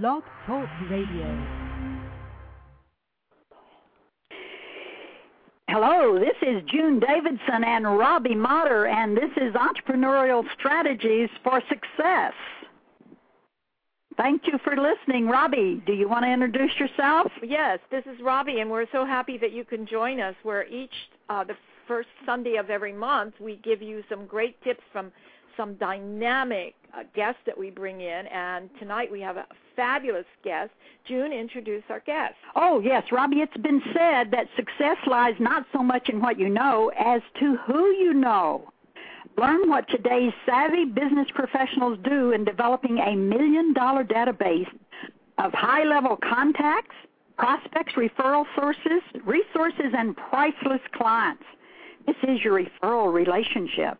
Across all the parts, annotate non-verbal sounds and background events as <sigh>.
Blog Talk Radio. Hello, this is June Davidson and Robbie Motter, and this is Entrepreneurial Strategies for Success. Thank you for listening. Robbie, do you want to introduce yourself? Yes, this is Robbie, and we're so happy that you can join us. Where each uh, the first Sunday of every month, we give you some great tips from some dynamic uh, guests that we bring in. And tonight we have a fabulous guest. June, introduce our guest. Oh, yes, Robbie, it's been said that success lies not so much in what you know as to who you know. Learn what today's savvy business professionals do in developing a million dollar database of high level contacts, prospects, referral sources, resources, and priceless clients. This is your referral relationship.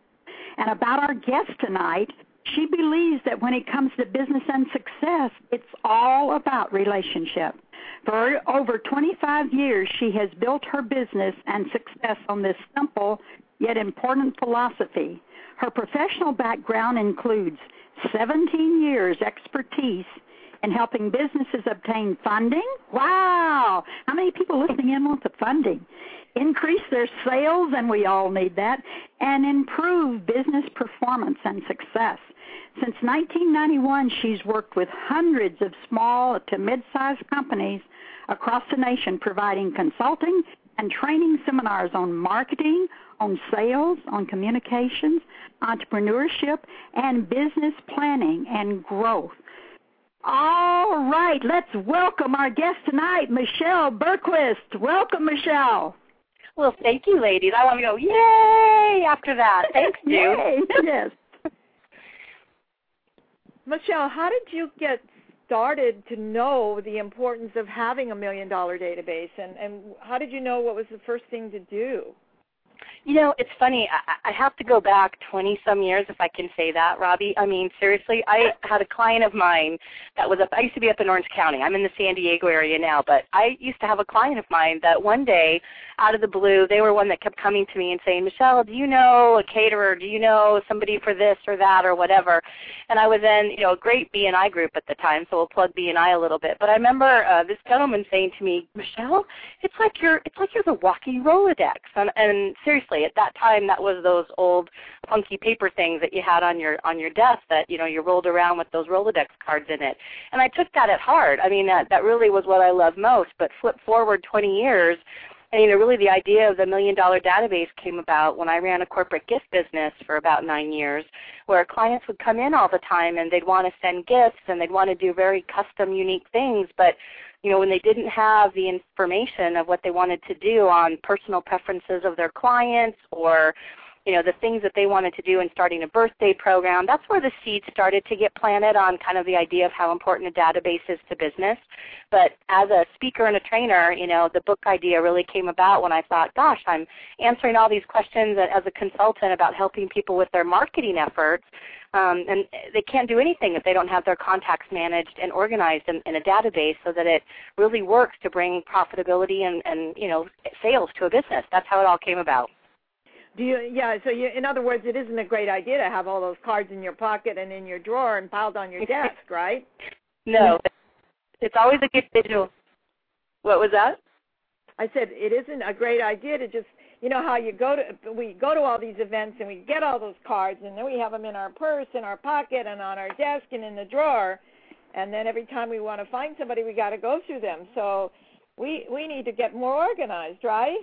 And about our guest tonight, she believes that when it comes to business and success, it's all about relationship. For over 25 years, she has built her business and success on this simple yet important philosophy. Her professional background includes 17 years expertise in helping businesses obtain funding. Wow! How many people listening in want the funding? Increase their sales, and we all need that, and improve business performance and success. Since 1991, she's worked with hundreds of small to mid-sized companies across the nation providing consulting and training seminars on marketing, on sales, on communications, entrepreneurship, and business planning and growth. All right, let's welcome our guest tonight, Michelle Bergquist. Welcome, Michelle. Well, thank you, ladies. I want to go, yay, after that. <laughs> Thanks, June. yay, <laughs> yes. Michelle, how did you get started to know the importance of having a million dollar database and, and how did you know what was the first thing to do? You know, it's funny. I, I have to go back 20 some years if I can say that, Robbie. I mean, seriously, I had a client of mine that was up. I used to be up in Orange County. I'm in the San Diego area now, but I used to have a client of mine that one day, out of the blue, they were one that kept coming to me and saying, "Michelle, do you know a caterer? Do you know somebody for this or that or whatever?" And I was in, you know, a great BNI group at the time, so we'll plug BNI a little bit. But I remember uh, this gentleman saying to me, "Michelle, it's like you're, it's like you're the walking Rolodex." And, and seriously At that time, that was those old funky paper things that you had on your on your desk that you know you rolled around with those Rolodex cards in it. And I took that at heart. I mean, that that really was what I loved most. But flip forward 20 years, and you know, really the idea of the million dollar database came about when I ran a corporate gift business for about nine years, where clients would come in all the time and they'd want to send gifts and they'd want to do very custom, unique things, but you know, when they didn't have the information of what they wanted to do on personal preferences of their clients or you know the things that they wanted to do in starting a birthday program that's where the seeds started to get planted on kind of the idea of how important a database is to business. But as a speaker and a trainer you know the book idea really came about when i thought gosh i'm answering all these questions as a consultant about helping people with their marketing efforts um, and they can't do anything if they don't have their contacts managed and organized in, in a database so that it really works to bring profitability and, and you know sales to a business. That's how it all came about. Do you? Yeah. So, you, in other words, it isn't a great idea to have all those cards in your pocket and in your drawer and piled on your <laughs> desk, right? No, it's always a good visual. What was that? I said it isn't a great idea to just you know how you go to we go to all these events and we get all those cards and then we have them in our purse in our pocket and on our desk and in the drawer. And then every time we want to find somebody we got to go through them. So we we need to get more organized right?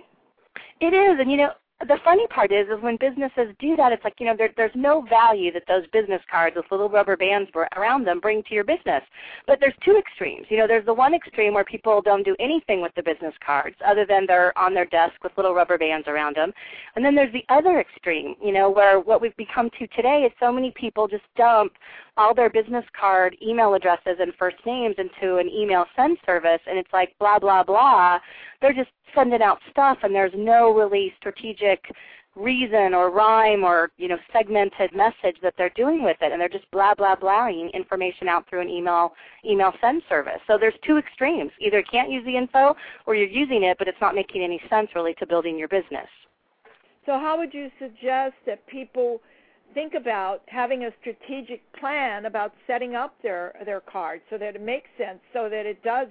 It is. And you know the funny part is, is when businesses do that, it's like you know there, there's no value that those business cards with little rubber bands around them bring to your business. But there's two extremes. You know, there's the one extreme where people don't do anything with the business cards other than they're on their desk with little rubber bands around them, and then there's the other extreme. You know, where what we've become to today is so many people just dump all their business card email addresses and first names into an email send service and it's like blah blah blah they're just sending out stuff and there's no really strategic reason or rhyme or you know segmented message that they're doing with it. And they're just blah blah blahing information out through an email email send service. So there's two extremes. Either you can't use the info or you're using it but it's not making any sense really to building your business. So how would you suggest that people think about having a strategic plan about setting up their their cards so that it makes sense so that it does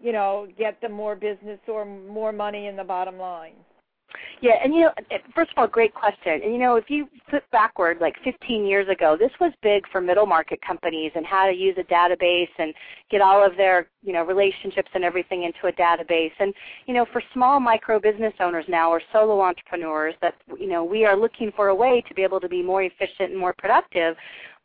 you know get them more business or more money in the bottom line yeah, and you know, first of all, great question. And you know, if you flip backward like 15 years ago, this was big for middle market companies and how to use a database and get all of their, you know, relationships and everything into a database. And you know, for small micro business owners now or solo entrepreneurs that, you know, we are looking for a way to be able to be more efficient and more productive.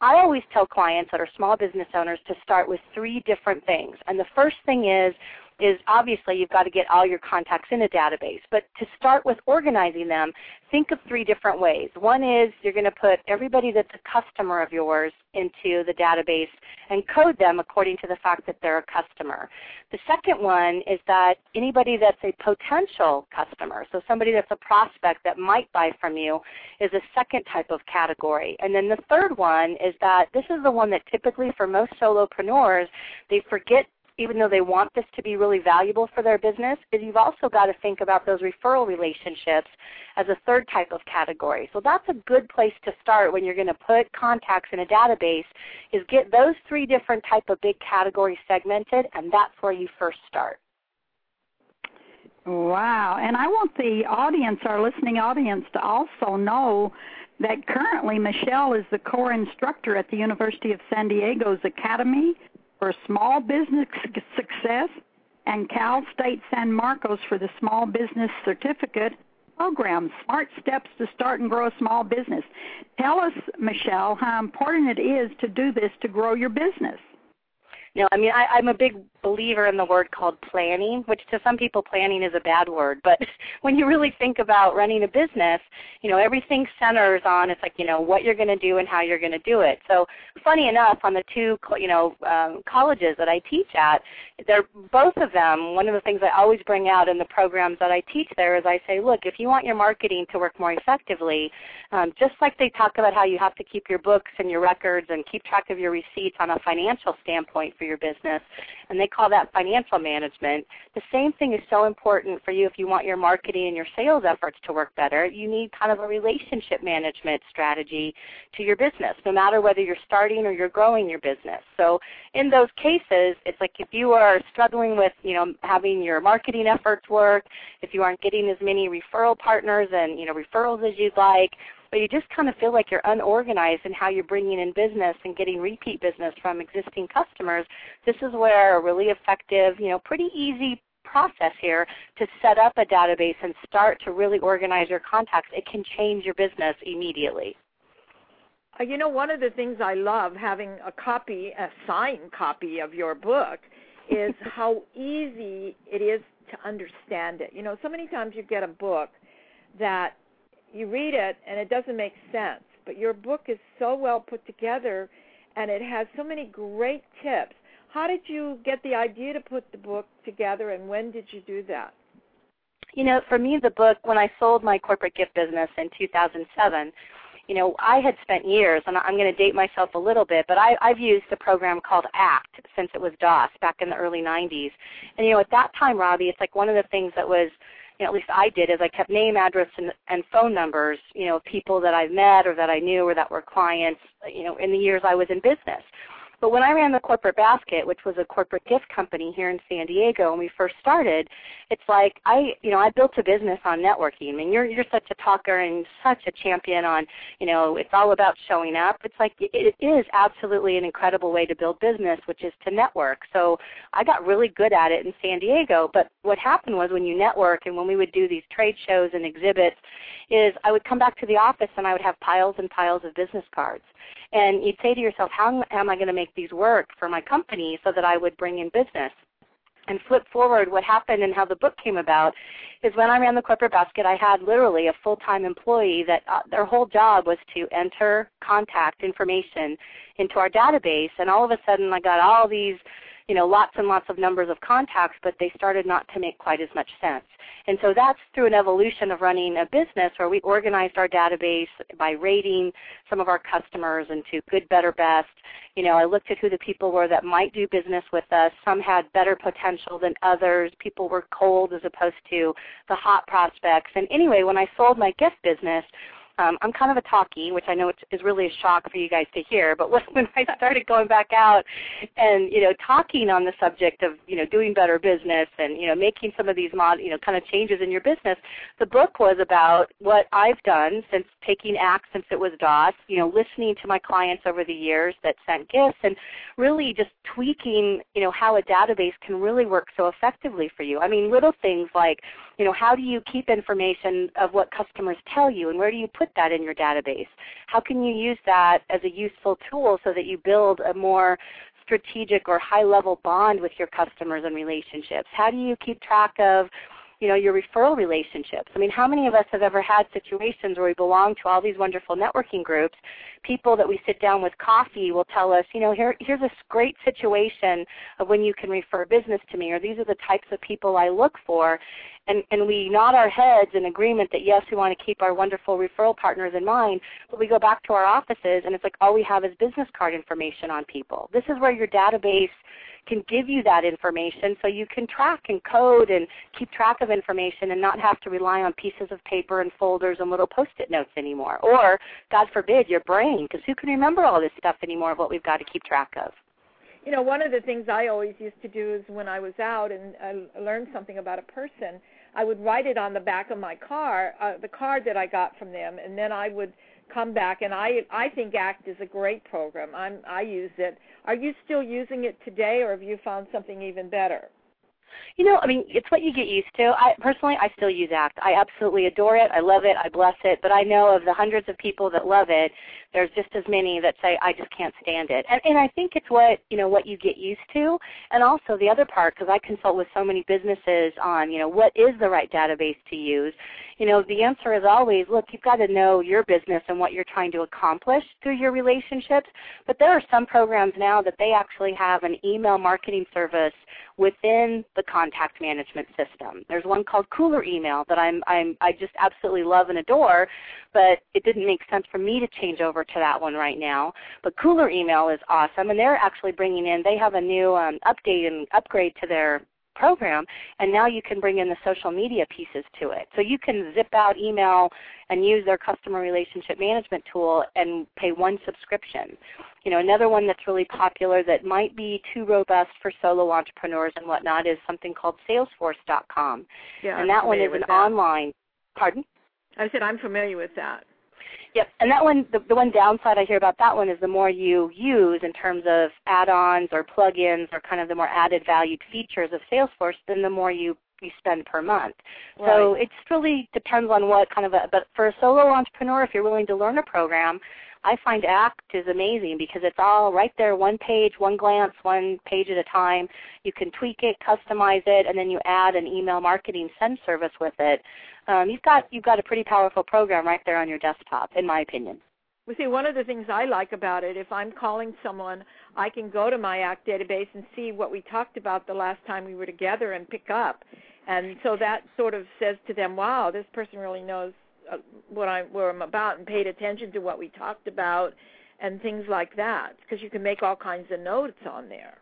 I always tell clients that are small business owners to start with three different things. And the first thing is is obviously you've got to get all your contacts in a database. But to start with organizing them, think of three different ways. One is you're going to put everybody that's a customer of yours into the database and code them according to the fact that they're a customer. The second one is that anybody that's a potential customer, so somebody that's a prospect that might buy from you, is a second type of category. And then the third one is that this is the one that typically for most solopreneurs, they forget even though they want this to be really valuable for their business, is you've also got to think about those referral relationships as a third type of category. So that's a good place to start when you're going to put contacts in a database is get those three different type of big categories segmented and that's where you first start. Wow. And I want the audience, our listening audience, to also know that currently Michelle is the core instructor at the University of San Diego's Academy for Small Business Success and Cal State San Marcos for the Small Business Certificate program, Smart Steps to Start and Grow a Small Business. Tell us, Michelle, how important it is to do this to grow your business. No, I mean I, I'm a big believer in the word called planning, which to some people planning is a bad word, but <laughs> when you really think about running a business, you know, everything centers on it's like, you know, what you're going to do and how you're going to do it. So, funny enough, on the two, you know, um, colleges that I teach at, they're both of them, one of the things I always bring out in the programs that I teach there is I say, look, if you want your marketing to work more effectively, um, just like they talk about how you have to keep your books and your records and keep track of your receipts on a financial standpoint for your business, and they call that financial management. The same thing is so important for you if you want your marketing and your sales efforts to work better. You need kind of a relationship management strategy to your business, no matter whether you're starting or you're growing your business. So in those cases, it's like if you are struggling with, you know, having your marketing efforts work, if you aren't getting as many referral partners and, you know, referrals as you'd like, but you just kind of feel like you're unorganized in how you're bringing in business and getting repeat business from existing customers, this is where a really effective, you know, pretty easy process here to set up a database and start to really organize your contacts. It can change your business immediately. Uh, you know, one of the things I love having a copy, a signed copy of your book, is <laughs> how easy it is to understand it. You know, so many times you get a book that you read it and it doesn't make sense. But your book is so well put together and it has so many great tips. How did you get the idea to put the book together and when did you do that? You know, for me, the book, when I sold my corporate gift business in 2007, you know, I had spent years, and I'm going to date myself a little bit, but I, I've used the program called ACT since it was DOS back in the early 90s. And, you know, at that time, Robbie, it's like one of the things that was you know, at least I did, is I kept name, address, and, and phone numbers, you know, of people that I've met or that I knew or that were clients, you know, in the years I was in business. But when I ran the Corporate Basket, which was a corporate gift company here in San Diego when we first started, it's like I, you know, I built a business on networking. I mean, you're you're such a talker and such a champion on, you know, it's all about showing up. It's like it is absolutely an incredible way to build business, which is to network. So I got really good at it in San Diego. But what happened was when you network and when we would do these trade shows and exhibits, is I would come back to the office and I would have piles and piles of business cards. And you'd say to yourself, how am I going to make these work for my company so that I would bring in business? And flip forward, what happened and how the book came about is when I ran the corporate basket, I had literally a full-time employee that uh, their whole job was to enter contact information into our database. And all of a sudden, I got all these you know, lots and lots of numbers of contacts, but they started not to make quite as much sense. And so that's through an evolution of running a business where we organized our database by rating some of our customers into good, better, best. You know, I looked at who the people were that might do business with us. Some had better potential than others. People were cold as opposed to the hot prospects. And anyway, when I sold my gift business, um, I'm kind of a talkie, which I know is really a shock for you guys to hear. But <laughs> when I started going back out and you know talking on the subject of you know doing better business and you know making some of these mod you know kind of changes in your business, the book was about what I've done since taking ACT since it was DOS. You know, listening to my clients over the years that sent gifts and really just tweaking you know how a database can really work so effectively for you. I mean, little things like you know how do you keep information of what customers tell you and where do you put that in your database? How can you use that as a useful tool so that you build a more strategic or high level bond with your customers and relationships? How do you keep track of you know, your referral relationships. I mean, how many of us have ever had situations where we belong to all these wonderful networking groups? People that we sit down with coffee will tell us, you know, here, here's this great situation of when you can refer business to me, or these are the types of people I look for and, and we nod our heads in agreement that yes, we want to keep our wonderful referral partners in mind, but we go back to our offices and it's like all we have is business card information on people. This is where your database can give you that information so you can track and code and keep track of information and not have to rely on pieces of paper and folders and little post-it notes anymore. Or, God forbid, your brain, because who can remember all this stuff anymore of what we've got to keep track of? You know, one of the things I always used to do is when I was out and I learned something about a person, I would write it on the back of my car, uh, the card that I got from them, and then I would come back. And I I think ACT is a great program. I'm I use it. Are you still using it today, or have you found something even better? You know, I mean, it's what you get used to. I personally, I still use ACT. I absolutely adore it. I love it. I bless it. But I know of the hundreds of people that love it, there's just as many that say I just can't stand it. And and I think it's what you know what you get used to, and also the other part because I consult with so many businesses on you know what is the right database to use. You know, the answer is always look, you've got to know your business and what you're trying to accomplish through your relationships. But there are some programs now that they actually have an email marketing service within the contact management system. There's one called Cooler Email that I'm I'm I just absolutely love and adore, but it didn't make sense for me to change over to that one right now. But Cooler Email is awesome, and they're actually bringing in. They have a new um, update and upgrade to their program and now you can bring in the social media pieces to it so you can zip out email and use their customer relationship management tool and pay one subscription you know another one that's really popular that might be too robust for solo entrepreneurs and whatnot is something called salesforce.com yeah, and that one is an that. online pardon i said i'm familiar with that Yep, and that one, the, the one downside I hear about that one is the more you use in terms of add-ons or plugins or kind of the more added valued features of Salesforce, then the more you you spend per month. Right. So it really depends on what kind of a. But for a solo entrepreneur, if you're willing to learn a program, I find ACT is amazing because it's all right there, one page, one glance, one page at a time. You can tweak it, customize it, and then you add an email marketing send service with it um, you've got you've got a pretty powerful program right there on your desktop, in my opinion. Well, see, one of the things I like about it, if I'm calling someone, I can go to my ACT database and see what we talked about the last time we were together and pick up. And so that sort of says to them, wow, this person really knows uh, what, I, what I'm about and paid attention to what we talked about and things like that. Because you can make all kinds of notes on there.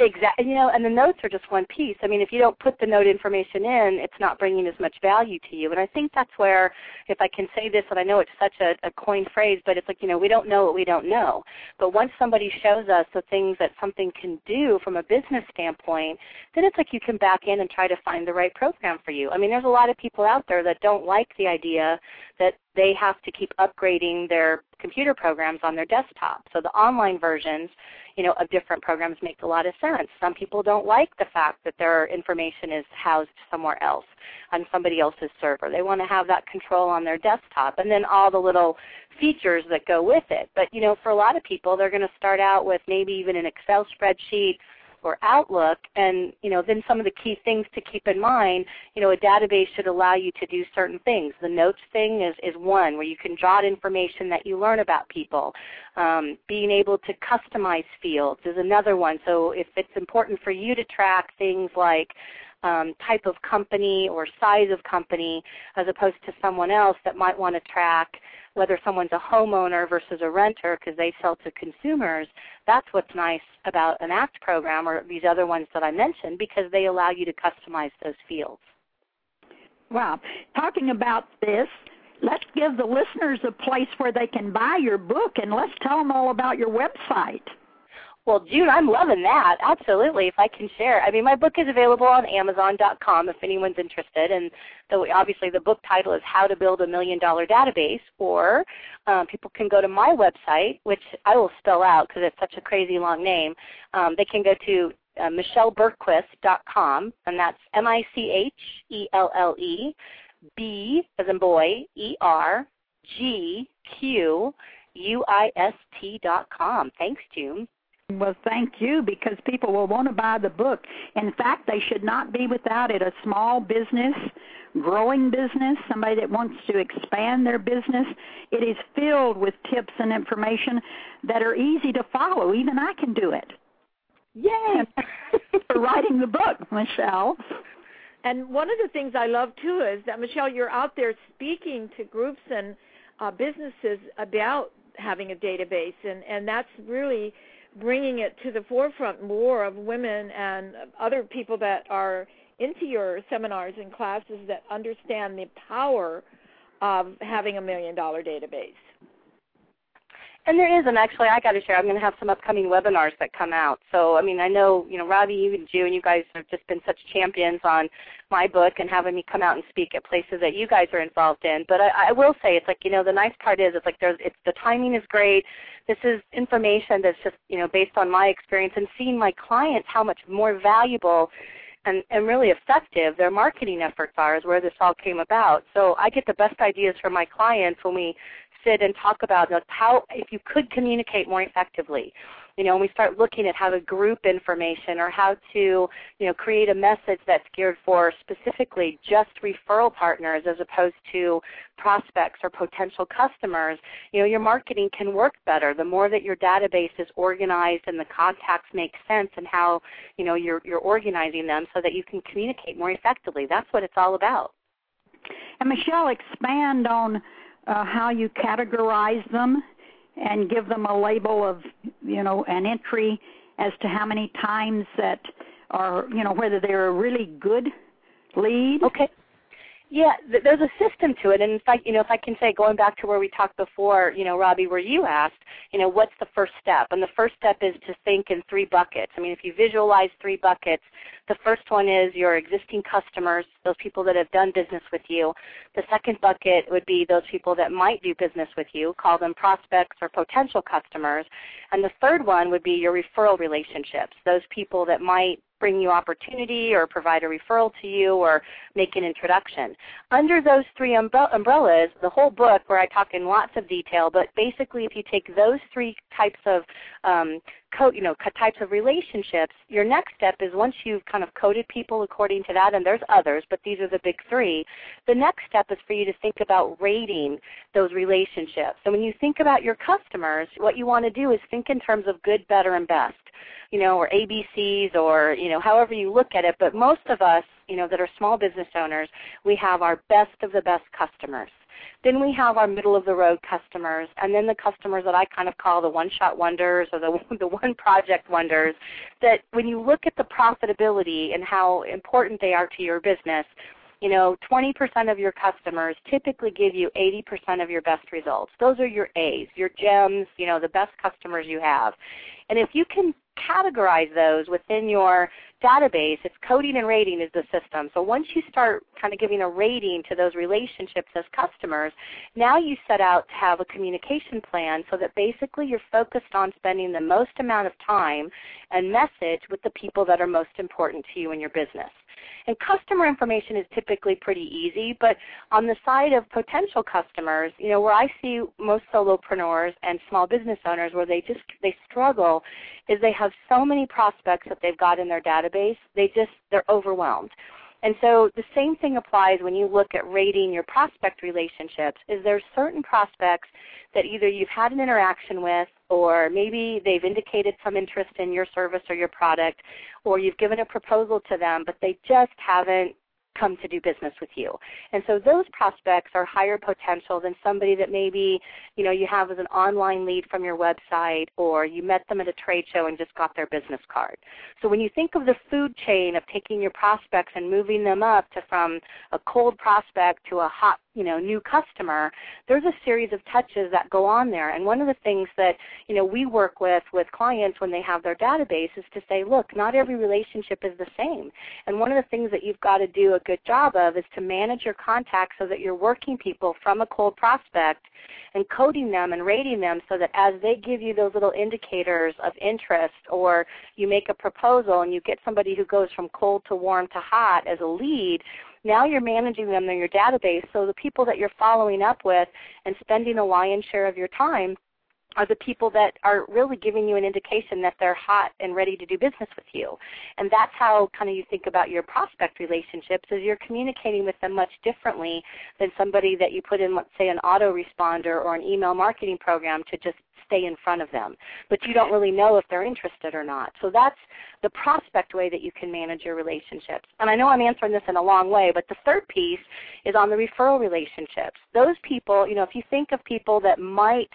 Exactly. You know, and the notes are just one piece. I mean, if you don't put the note information in, it's not bringing as much value to you. And I think that's where, if I can say this, and I know it's such a, a coined phrase, but it's like, you know, we don't know what we don't know. But once somebody shows us the things that something can do from a business standpoint, then it's like you can back in and try to find the right program for you. I mean, there's a lot of people out there that don't like the idea that they have to keep upgrading their computer programs on their desktop. So the online versions, you know, of different programs make a lot of sense. Some people don't like the fact that their information is housed somewhere else on somebody else's server. They want to have that control on their desktop and then all the little features that go with it. But, you know, for a lot of people, they're going to start out with maybe even an Excel spreadsheet or Outlook, and you know, then some of the key things to keep in mind. You know, a database should allow you to do certain things. The notes thing is is one where you can jot information that you learn about people. Um, being able to customize fields is another one. So if it's important for you to track things like um, type of company or size of company as opposed to someone else that might want to track whether someone's a homeowner versus a renter because they sell to consumers, that's what's nice about an ACT program or these other ones that I mentioned because they allow you to customize those fields. Wow. Talking about this, let's give the listeners a place where they can buy your book, and let's tell them all about your website. Well, June, I'm loving that. Absolutely, if I can share. I mean, my book is available on Amazon.com if anyone's interested, and the, obviously the book title is How to Build a Million Dollar Database. Or um, people can go to my website, which I will spell out because it's such a crazy long name. Um, they can go to uh, michellebergquist.com, and that's M-I-C-H-E-L-L-E B as in boy R G Q U I S T dot com. Thanks, June. Well, thank you because people will want to buy the book. In fact, they should not be without it. A small business, growing business, somebody that wants to expand their business, it is filled with tips and information that are easy to follow. Even I can do it. Yay! <laughs> for writing the book, Michelle. And one of the things I love too is that Michelle, you're out there speaking to groups and uh, businesses about having a database, and and that's really bringing it to the forefront more of women and other people that are into your seminars and classes that understand the power of having a million dollar database. And there is, and actually, I got to share. I'm going to have some upcoming webinars that come out. So, I mean, I know, you know, Robbie, you and June, you guys have just been such champions on my book and having me come out and speak at places that you guys are involved in. But I, I will say, it's like, you know, the nice part is, it's like there's, it's the timing is great. This is information that's just, you know, based on my experience and seeing my clients how much more valuable and, and really effective their marketing efforts are is where this all came about. So I get the best ideas from my clients when we sit and talk about how if you could communicate more effectively you know, when we start looking at how to group information or how to, you know, create a message that's geared for specifically just referral partners as opposed to prospects or potential customers, you know, your marketing can work better. The more that your database is organized and the contacts make sense and how, you know, you're you're organizing them so that you can communicate more effectively. That's what it's all about. And Michelle, expand on uh, how you categorize them and give them a label of, you know, an entry as to how many times that are, you know, whether they're a really good lead. Okay. Yeah, th- there's a system to it, and if I, you know, if I can say, going back to where we talked before, you know, Robbie, where you asked, you know, what's the first step? And the first step is to think in three buckets. I mean, if you visualize three buckets, the first one is your existing customers, those people that have done business with you. The second bucket would be those people that might do business with you, call them prospects or potential customers. And the third one would be your referral relationships, those people that might bring you opportunity or provide a referral to you or make an introduction. Under those three umbrellas, the whole book where I talk in lots of detail, but basically if you take those three types of um, co- you know, types of relationships, your next step is once you've kind of coded people according to that, and there's others, but these are the big three, the next step is for you to think about rating those relationships. So when you think about your customers, what you want to do is think in terms of good, better, and best you know, or ABCs or, you know, however you look at it. But most of us, you know, that are small business owners, we have our best of the best customers. Then we have our middle of the road customers, and then the customers that I kind of call the one shot wonders or the <laughs> the one project wonders. That when you look at the profitability and how important they are to your business, you know, 20% of your customers typically give you 80% of your best results. Those are your A's, your gems, you know, the best customers you have. And if you can categorize those within your database, it's coding and rating is the system. So once you start kind of giving a rating to those relationships as customers, now you set out to have a communication plan so that basically you're focused on spending the most amount of time and message with the people that are most important to you in your business. And customer information is typically pretty easy, but on the side of potential customers, you know, where I see most solopreneurs and small business owners where they just they struggle is they have so many prospects that they've got in their database, they just they're overwhelmed. And so the same thing applies when you look at rating your prospect relationships is there's certain prospects that either you've had an interaction with or maybe they've indicated some interest in your service or your product or you've given a proposal to them but they just haven't come to do business with you. And so those prospects are higher potential than somebody that maybe, you know, you have as an online lead from your website or you met them at a trade show and just got their business card. So when you think of the food chain of taking your prospects and moving them up to from a cold prospect to a hot you know new customer there's a series of touches that go on there and one of the things that you know we work with with clients when they have their database is to say look not every relationship is the same and one of the things that you've got to do a good job of is to manage your contacts so that you're working people from a cold prospect and coding them and rating them so that as they give you those little indicators of interest or you make a proposal and you get somebody who goes from cold to warm to hot as a lead now you're managing them in your database, so the people that you're following up with and spending a lion's share of your time are the people that are really giving you an indication that they're hot and ready to do business with you. And that's how kind of you think about your prospect relationships is you're communicating with them much differently than somebody that you put in let's say an autoresponder or an email marketing program to just stay in front of them. But you don't really know if they're interested or not. So that's the prospect way that you can manage your relationships. And I know I'm answering this in a long way, but the third piece is on the referral relationships. Those people, you know, if you think of people that might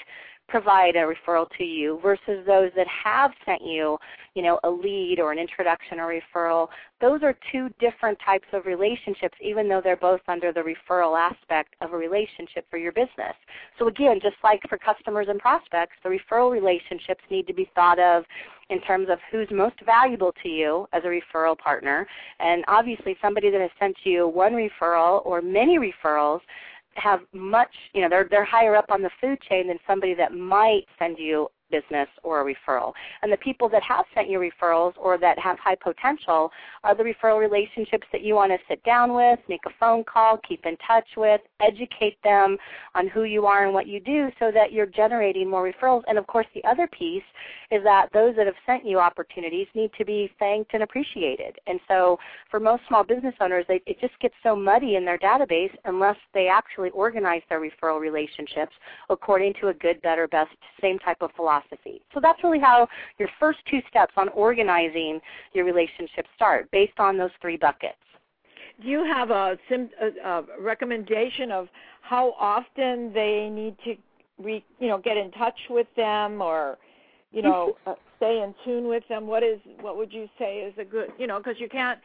provide a referral to you versus those that have sent you, you know, a lead or an introduction or referral. Those are two different types of relationships even though they're both under the referral aspect of a relationship for your business. So again, just like for customers and prospects, the referral relationships need to be thought of in terms of who's most valuable to you as a referral partner. And obviously somebody that has sent you one referral or many referrals have much, you know, they're they're higher up on the food chain than somebody that might send you business or a referral. And the people that have sent you referrals or that have high potential are the referral relationships that you want to sit down with, make a phone call, keep in touch with, educate them on who you are and what you do so that you're generating more referrals. And of course, the other piece is that those that have sent you opportunities need to be thanked and appreciated. And so for most small business owners, they, it just gets so muddy in their database unless they actually organize their referral relationships according to a good, better, best, same type of philosophy philosophy. So that's really how your first two steps on organizing your relationship start, based on those three buckets. Do you have a, a, a recommendation of how often they need to, re, you know, get in touch with them, or, you know, uh, stay in tune with them? What is, what would you say is a good, you know, because you can't,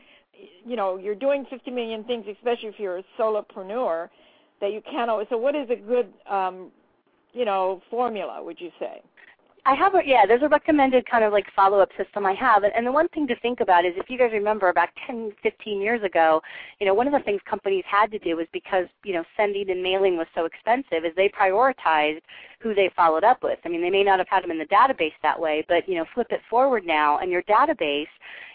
you know, you're doing 50 million things, especially if you're a solopreneur, that you can't always. So, what is a good, um, you know, formula? Would you say? I have a yeah. There's a recommended kind of like follow up system I have, and, and the one thing to think about is if you guys remember about 10, 15 years ago, you know, one of the things companies had to do was because you know sending and mailing was so expensive, is they prioritized who they followed up with. I mean, they may not have had them in the database that way, but you know, flip it forward now, and your database,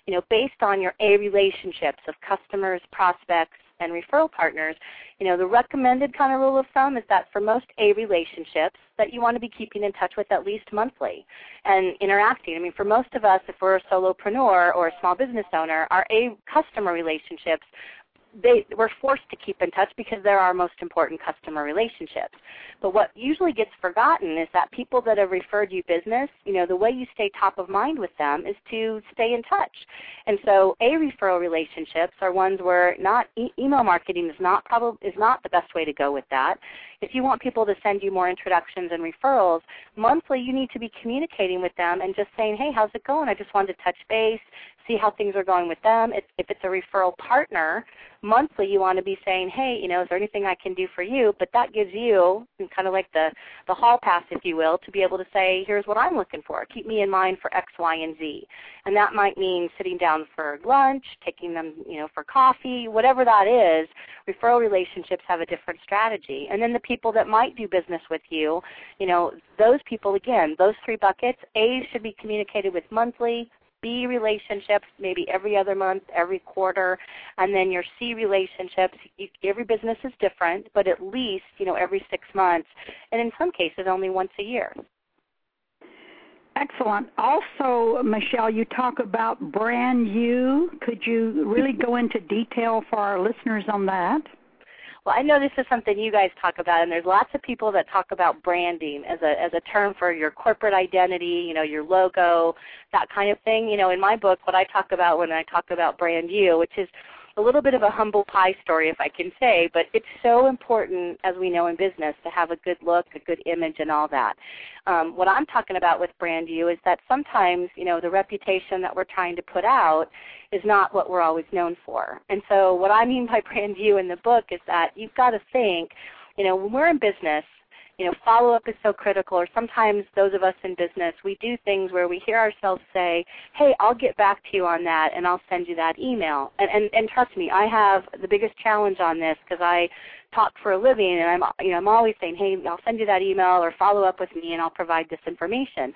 you know, based on your A relationships of customers, prospects, and referral partners, you know, the recommended kind of rule of thumb is that for most A relationships that you want to be keeping in touch with at least monthly and interacting. I mean, for most of us, if we're a solopreneur or a small business owner, our A customer relationships they we're forced to keep in touch because they're our most important customer relationships. But what usually gets forgotten is that people that have referred you business, you know, the way you stay top of mind with them is to stay in touch. And so, a referral relationships are ones where not e- email marketing is not probably is not the best way to go with that. If you want people to send you more introductions and referrals, monthly you need to be communicating with them and just saying, "Hey, how's it going? I just wanted to touch base, see how things are going with them. If, if it's a referral partner, monthly you want to be saying, hey, you know, is there anything I can do for you? But that gives you kind of like the, the hall pass, if you will, to be able to say, here's what I'm looking for. Keep me in mind for X, Y, and Z. And that might mean sitting down for lunch, taking them, you know, for coffee, whatever that is. Referral relationships have a different strategy. And then the people that might do business with you, you know, those people, again, those three buckets, A should be communicated with monthly, B relationships maybe every other month, every quarter, and then your C relationships. You, every business is different, but at least you know every six months, and in some cases only once a year. Excellent. Also, Michelle, you talk about brand you. Could you really go into detail for our listeners on that? Well, I know this is something you guys talk about, and there's lots of people that talk about branding as a as a term for your corporate identity, you know, your logo, that kind of thing. You know, in my book, what I talk about when I talk about brand you, which is a little bit of a humble pie story, if I can say, but it's so important, as we know in business, to have a good look, a good image, and all that. Um, what I'm talking about with brand you is that sometimes, you know, the reputation that we're trying to put out is not what we're always known for. And so, what I mean by <laughs> brand you in the book is that you've got to think, you know, when we're in business, you know, follow up is so critical, or sometimes those of us in business, we do things where we hear ourselves say, hey, I'll get back to you on that and I'll send you that email. And, and, and trust me, I have the biggest challenge on this because I talk for a living and I'm, you know, I'm always saying, hey, I'll send you that email or follow up with me and I'll provide this information.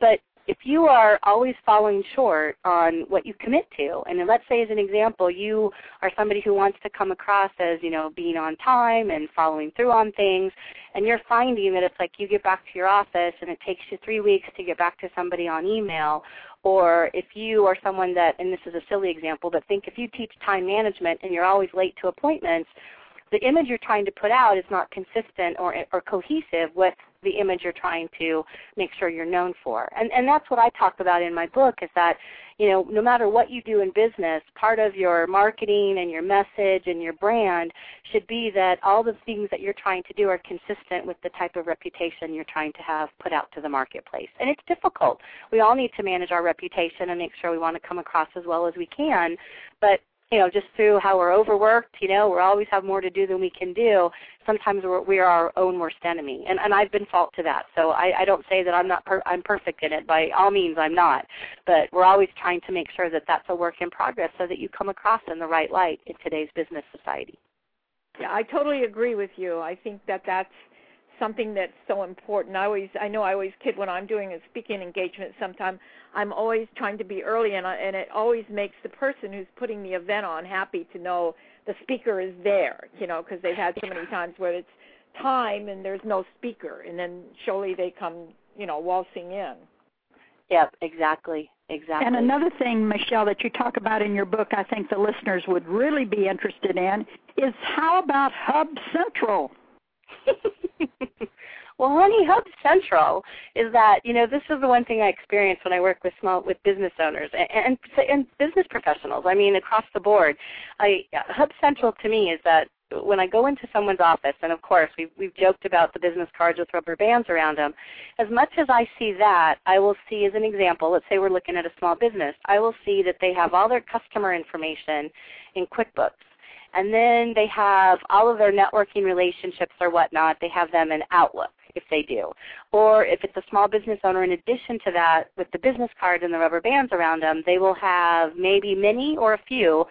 But if you are always falling short on what you commit to, and let's say as an example, you are somebody who wants to come across as, you know, being on time and following through on things, and you're finding that it's like you get back to your office and it takes you three weeks to get back to somebody on email, or if you are someone that, and this is a silly example, but think if you teach time management and you're always late to appointments, the image you're trying to put out is not consistent or, or cohesive with the image you're trying to make sure you're known for. And and that's what I talk about in my book is that, you know, no matter what you do in business, part of your marketing and your message and your brand should be that all the things that you're trying to do are consistent with the type of reputation you're trying to have put out to the marketplace. And it's difficult. We all need to manage our reputation and make sure we want to come across as well as we can, but you know, just through how we're overworked, you know, we always have more to do than we can do. Sometimes we're, we are our own worst enemy, and and I've been fault to that. So I, I don't say that I'm not per, I'm perfect in it. By all means, I'm not. But we're always trying to make sure that that's a work in progress, so that you come across in the right light in today's business society. Yeah, I totally agree with you. I think that that's something that's so important. I always, I know I always kid when I'm doing a speaking engagement. Sometimes I'm always trying to be early, and I, and it always makes the person who's putting the event on happy to know the speaker is there. You know, because they've had so many times where it's time and there's no speaker, and then surely they come, you know, waltzing in. Yep, exactly. Exactly. And another thing, Michelle, that you talk about in your book, I think the listeners would really be interested in, is how about Hub Central? <laughs> well, Honey Hub Central is that you know this is the one thing I experience when I work with small with business owners and and, and business professionals. I mean, across the board. I Hub Central to me is that when I go into someone's office, and of course we've, we've joked about the business cards with rubber bands around them, as much as I see that, I will see as an example, let's say we're looking at a small business, I will see that they have all their customer information in QuickBooks. And then they have all of their networking relationships or whatnot, they have them in Outlook if they do. Or if it's a small business owner, in addition to that, with the business card and the rubber bands around them, they will have maybe many or a few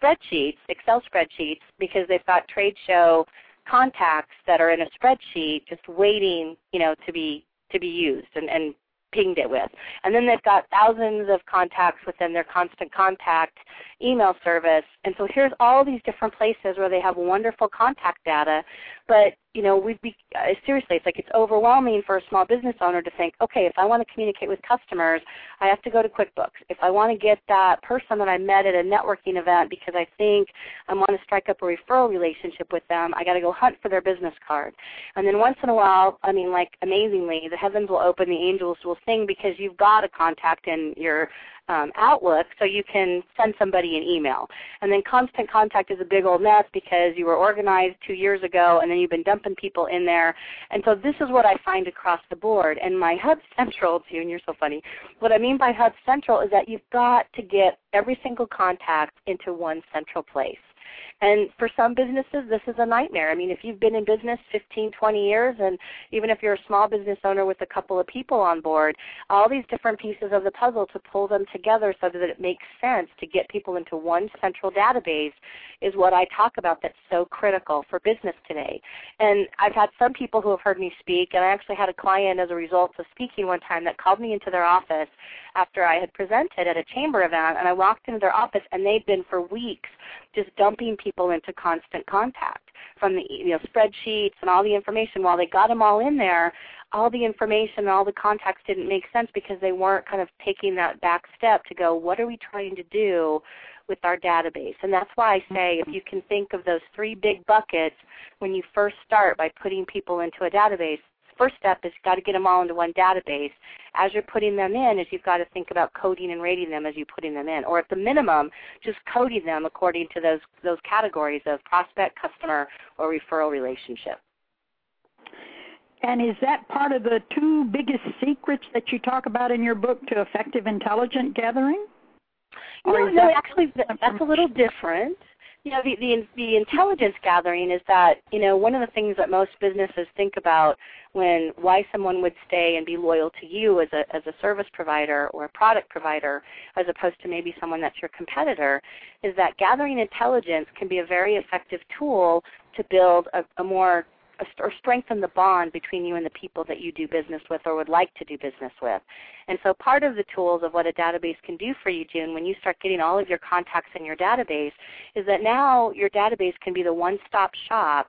spreadsheets, Excel spreadsheets, because they've got trade show contacts that are in a spreadsheet just waiting, you know, to be to be used and, and pinged it with. And then they've got thousands of contacts within their constant contact email service. And so here's all these different places where they have wonderful contact data, but you know, we'd be uh, seriously, it's like it's overwhelming for a small business owner to think, okay, if I want to communicate with customers, I have to go to QuickBooks. If I want to get that person that I met at a networking event because I think I want to strike up a referral relationship with them, I got to go hunt for their business card. And then once in a while, I mean, like amazingly, the heavens will open, the angels will sing because you've got a contact in your um, Outlook so you can send somebody an email. And then constant contact is a big old mess because you were organized two years ago and then you've been dumping people in there. And so this is what I find across the board. And my Hub Central, <laughs> too, and you're so funny, what I mean by Hub Central is that you've got to get every single contact into one central place. And for some businesses, this is a nightmare. I mean, if you've been in business 15, 20 years, and even if you're a small business owner with a couple of people on board, all these different pieces of the puzzle to pull them together so that it makes sense to get people into one central database is what I talk about that's so critical for business today. And I've had some people who have heard me speak, and I actually had a client as a result of speaking one time that called me into their office after I had presented at a chamber event, and I walked into their office, and they'd been for weeks just dumping people into constant contact from the you know spreadsheets and all the information. While they got them all in there, all the information and all the contacts didn't make sense because they weren't kind of taking that back step to go, what are we trying to do with our database? And that's why I say if you can think of those three big buckets when you first start by putting people into a database, first step is you've got to get them all into one database. As you're putting them in, is you've got to think about coding and rating them as you're putting them in, or at the minimum, just coding them according to those those categories of prospect, customer, or referral relationship. And is that part of the two biggest secrets that you talk about in your book to effective intelligent gathering? No, no, actually, that's a little different. You know, the, the the intelligence gathering is that you know one of the things that most businesses think about when why someone would stay and be loyal to you as a as a service provider or a product provider as opposed to maybe someone that's your competitor is that gathering intelligence can be a very effective tool to build a, a more or strengthen the bond between you and the people that you do business with or would like to do business with. And so part of the tools of what a database can do for you, June, when you start getting all of your contacts in your database, is that now your database can be the one-stop shop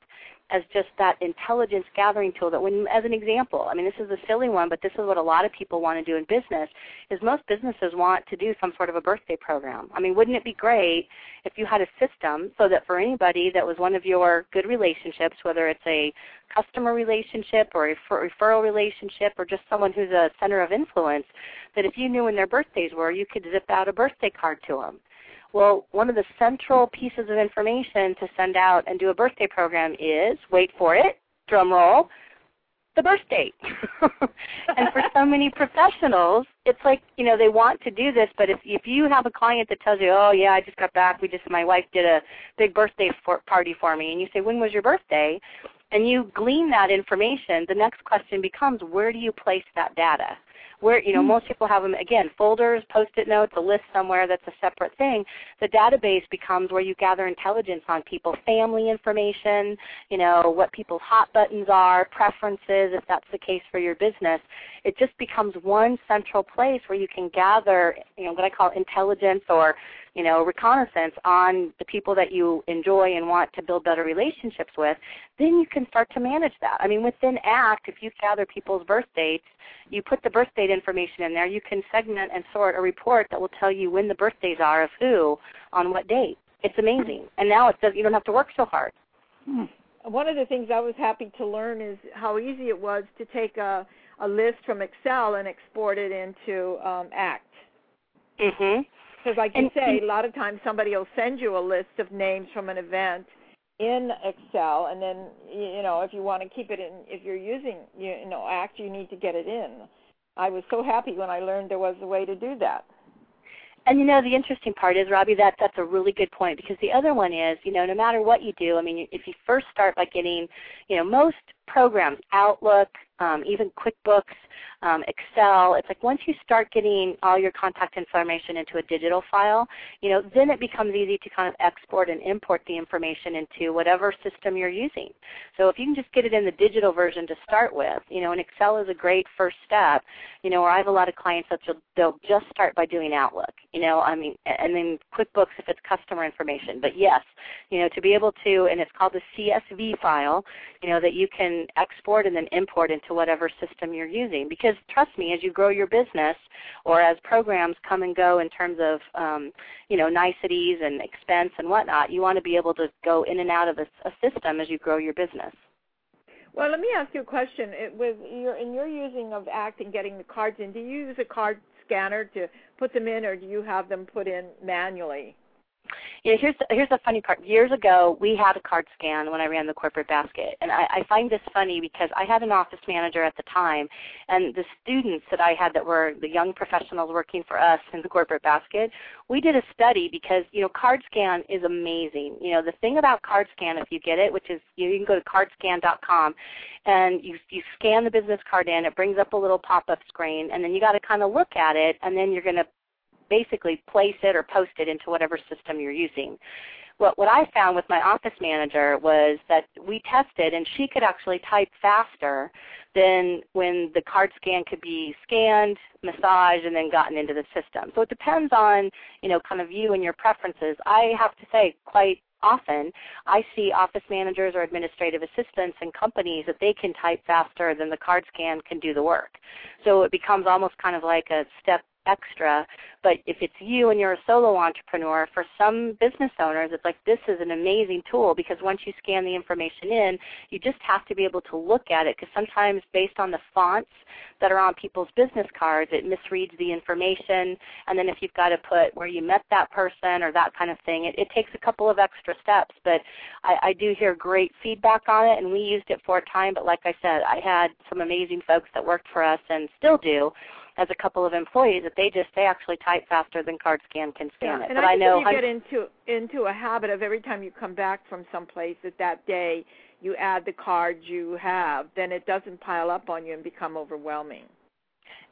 as just that intelligence gathering tool that when as an example i mean this is a silly one but this is what a lot of people want to do in business is most businesses want to do some sort of a birthday program. I mean wouldn't it be great if you had a system so that for anybody that was one of your good relationships whether it's a customer relationship or a referral relationship or just someone who's a center of influence that if you knew when their birthdays were you could zip out a birthday card to them well, one of the central pieces of information to send out and do a birthday program is, wait for it, drum roll, the birth date. <laughs> and for so many professionals, it's like, you know, they want to do this, but if if you have a client that tells you, "Oh, yeah, I just got back. We just my wife did a big birthday for, party for me." And you say, "When was your birthday?" and you glean that information, the next question becomes, "Where do you place that data?" Where you know mm-hmm. most people have them again folders post-it notes a list somewhere that's a separate thing the database becomes where you gather intelligence on people family information you know what people's hot buttons are preferences if that's the case for your business it just becomes one central place where you can gather you know what i call intelligence or you know, reconnaissance on the people that you enjoy and want to build better relationships with, then you can start to manage that. I mean, within ACT, if you gather people's birth dates, you put the birth date information in there, you can segment and sort a report that will tell you when the birthdays are of who on what date. It's amazing. And now it does, you don't have to work so hard. Hmm. One of the things I was happy to learn is how easy it was to take a, a list from Excel and export it into um, ACT. Mhm. Because, like you say, a lot of times somebody will send you a list of names from an event in Excel, and then you know if you want to keep it in, if you're using you know Act, you need to get it in. I was so happy when I learned there was a way to do that. And you know the interesting part is, Robbie, that that's a really good point because the other one is, you know, no matter what you do, I mean, if you first start by getting, you know, most programs, Outlook, um, even QuickBooks, um, Excel. It's like once you start getting all your contact information into a digital file, you know, then it becomes easy to kind of export and import the information into whatever system you're using. So if you can just get it in the digital version to start with, you know, and Excel is a great first step. You know, where I have a lot of clients that they'll just start by doing Outlook. You know, I mean, and then QuickBooks if it's customer information. But yes, you know, to be able to, and it's called the CSV file, you know, that you can export and then import into whatever system you're using. Because trust me, as you grow your business or as programs come and go in terms of um, you know niceties and expense and whatnot, you want to be able to go in and out of a, a system as you grow your business. Well, let me ask you a question. It, with your in your using of ACT and getting the cards in, do you use a card scanner to put them in, or do you have them put in manually? You know, here's the, here's the funny part. Years ago, we had a card scan when I ran the corporate basket, and I, I find this funny because I had an office manager at the time, and the students that I had that were the young professionals working for us in the corporate basket, we did a study because you know card scan is amazing. You know, the thing about card scan, if you get it, which is you, you can go to cardscan.com, and you you scan the business card in, it brings up a little pop-up screen, and then you got to kind of look at it, and then you're going to basically place it or post it into whatever system you're using. What, what I found with my office manager was that we tested and she could actually type faster than when the card scan could be scanned, massaged, and then gotten into the system. So it depends on, you know, kind of you and your preferences. I have to say quite often I see office managers or administrative assistants in companies that they can type faster than the card scan can do the work. So it becomes almost kind of like a step extra. But if it's you and you're a solo entrepreneur, for some business owners, it's like this is an amazing tool because once you scan the information in, you just have to be able to look at it because sometimes based on the fonts that are on people's business cards, it misreads the information. And then if you've got to put where you met that person or that kind of thing, it, it takes a couple of extra steps. But I, I do hear great feedback on it, and we used it for a time. But like I said, I had some amazing folks that worked for us and still do as a couple of employees that they just they actually type faster than card scan can scan yeah, it. And but I, I know if you get into into a habit of every time you come back from someplace that that day you add the cards you have, then it doesn't pile up on you and become overwhelming.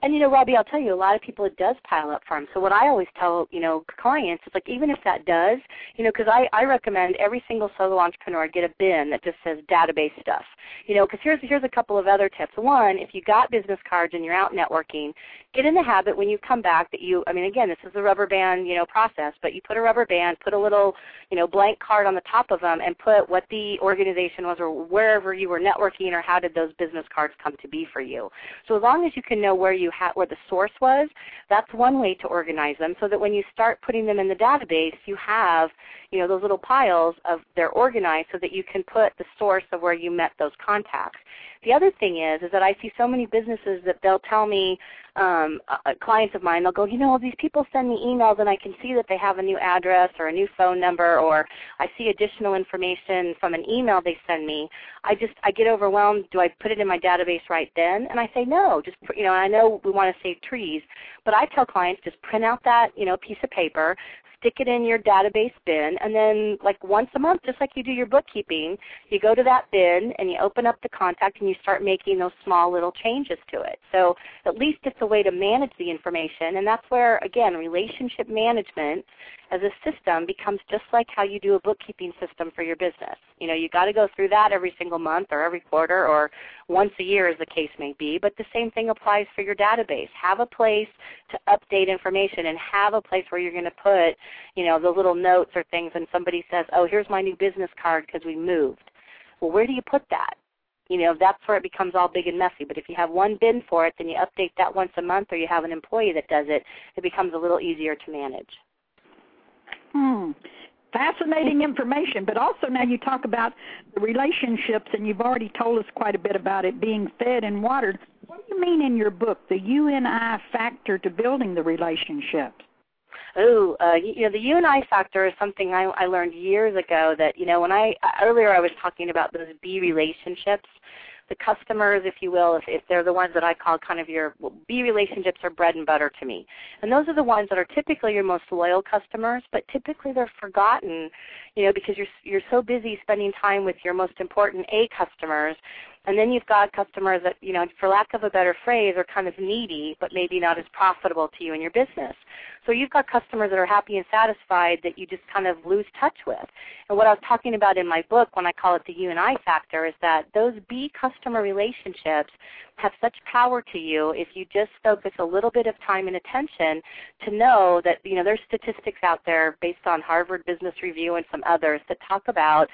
And you know, Robbie, I'll tell you, a lot of people it does pile up for them. So what I always tell you know clients is like, even if that does, you know, because I I recommend every single solo entrepreneur get a bin that just says database stuff. You know, because here's here's a couple of other tips. One, if you got business cards and you're out networking, get in the habit when you come back that you. I mean, again, this is a rubber band you know process, but you put a rubber band, put a little you know blank card on the top of them, and put what the organization was or wherever you were networking or how did those business cards come to be for you. So as long as you can know where you ha- where the source was, that's one way to organize them so that when you start putting them in the database, you have, you know, those little piles of they're organized so that you can put the source of where you met those contacts. The other thing is, is that I see so many businesses that they'll tell me, um, uh, clients of mine, they'll go, you know, these people send me emails and I can see that they have a new address or a new phone number or I see additional information from an email they send me. I just, I get overwhelmed. Do I put it in my database right then? And I say, no, just, you know, I know we want to save trees, but I tell clients just print out that, you know, piece of paper, stick it in your database bin, and then like once a month, just like you do your bookkeeping, you go to that bin and you open up the contact and you start making those small little changes to it. So at least it's a way to manage the information, and that's where again relationship management as a system becomes just like how you do a bookkeeping system for your business. You know, you got to go through that every single month or every quarter or once a year as the case may be, but the same thing applies for your database. Have a place to update information and have a place where you're going to put, you know, the little notes or things and somebody says, "Oh, here's my new business card because we moved." Well, where do you put that? you know that's where it becomes all big and messy but if you have one bin for it then you update that once a month or you have an employee that does it it becomes a little easier to manage Hmm. Fascinating information, but also now you talk about the relationships, and you've already told us quite a bit about it being fed and watered. What do you mean in your book, the UNI factor to building the relationships? Oh, uh, you know, the UNI factor is something I, I learned years ago. That you know, when I earlier I was talking about those B relationships, the customers, if you will, if, if they're the ones that I call kind of your B relationships are bread and butter to me. And those are the ones that are typically your most loyal customers, but typically they're forgotten, you know, because you're you're so busy spending time with your most important A customers and then you've got customers that, you know, for lack of a better phrase, are kind of needy, but maybe not as profitable to you in your business. So you've got customers that are happy and satisfied that you just kind of lose touch with. And what I was talking about in my book when I call it the UNI factor is that those B customer relationships have such power to you if you just focus a little bit of time and attention to know that, you know, there's statistics out there based on Harvard Business Review and some others that talk about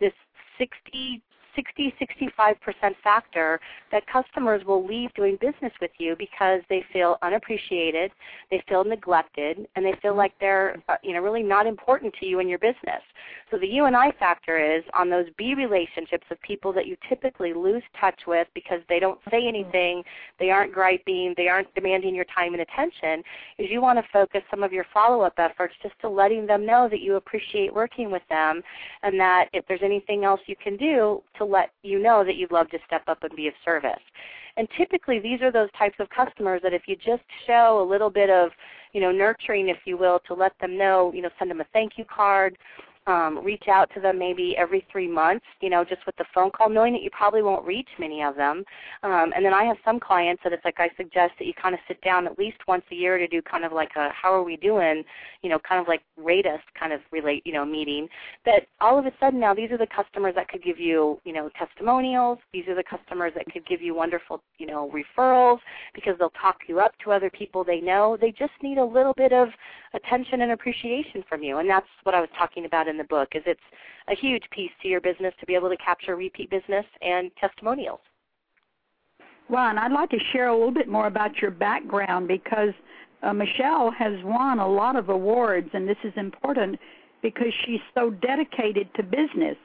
this 60 60, 65% factor that customers will leave doing business with you because they feel unappreciated, they feel neglected, and they feel like they're uh, you know really not important to you and your business. So the you and I factor is on those B relationships of people that you typically lose touch with because they don't say anything, they aren't griping, they aren't demanding your time and attention, is you want to focus some of your follow-up efforts just to letting them know that you appreciate working with them and that if there's anything else you can do to let you know that you'd love to step up and be of service. And typically these are those types of customers that if you just show a little bit of, you know, nurturing, if you will, to let them know, you know, send them a thank you card, um, reach out to them maybe every three months, you know, just with the phone call, knowing that you probably won't reach many of them. Um, and then I have some clients that it's like I suggest that you kind of sit down at least once a year to do kind of like a how are we doing, you know, kind of like rate us kind of relate, you know, meeting. That all of a sudden now these are the customers that could give you, you know, testimonials. These are the customers that could give you wonderful, you know, referrals because they'll talk you up to other people they know. They just need a little bit of attention and appreciation from you, and that's what I was talking about in the book is it's a huge piece to your business to be able to capture repeat business and testimonials. Well, and I'd like to share a little bit more about your background because uh, Michelle has won a lot of awards, and this is important because she's so dedicated to business.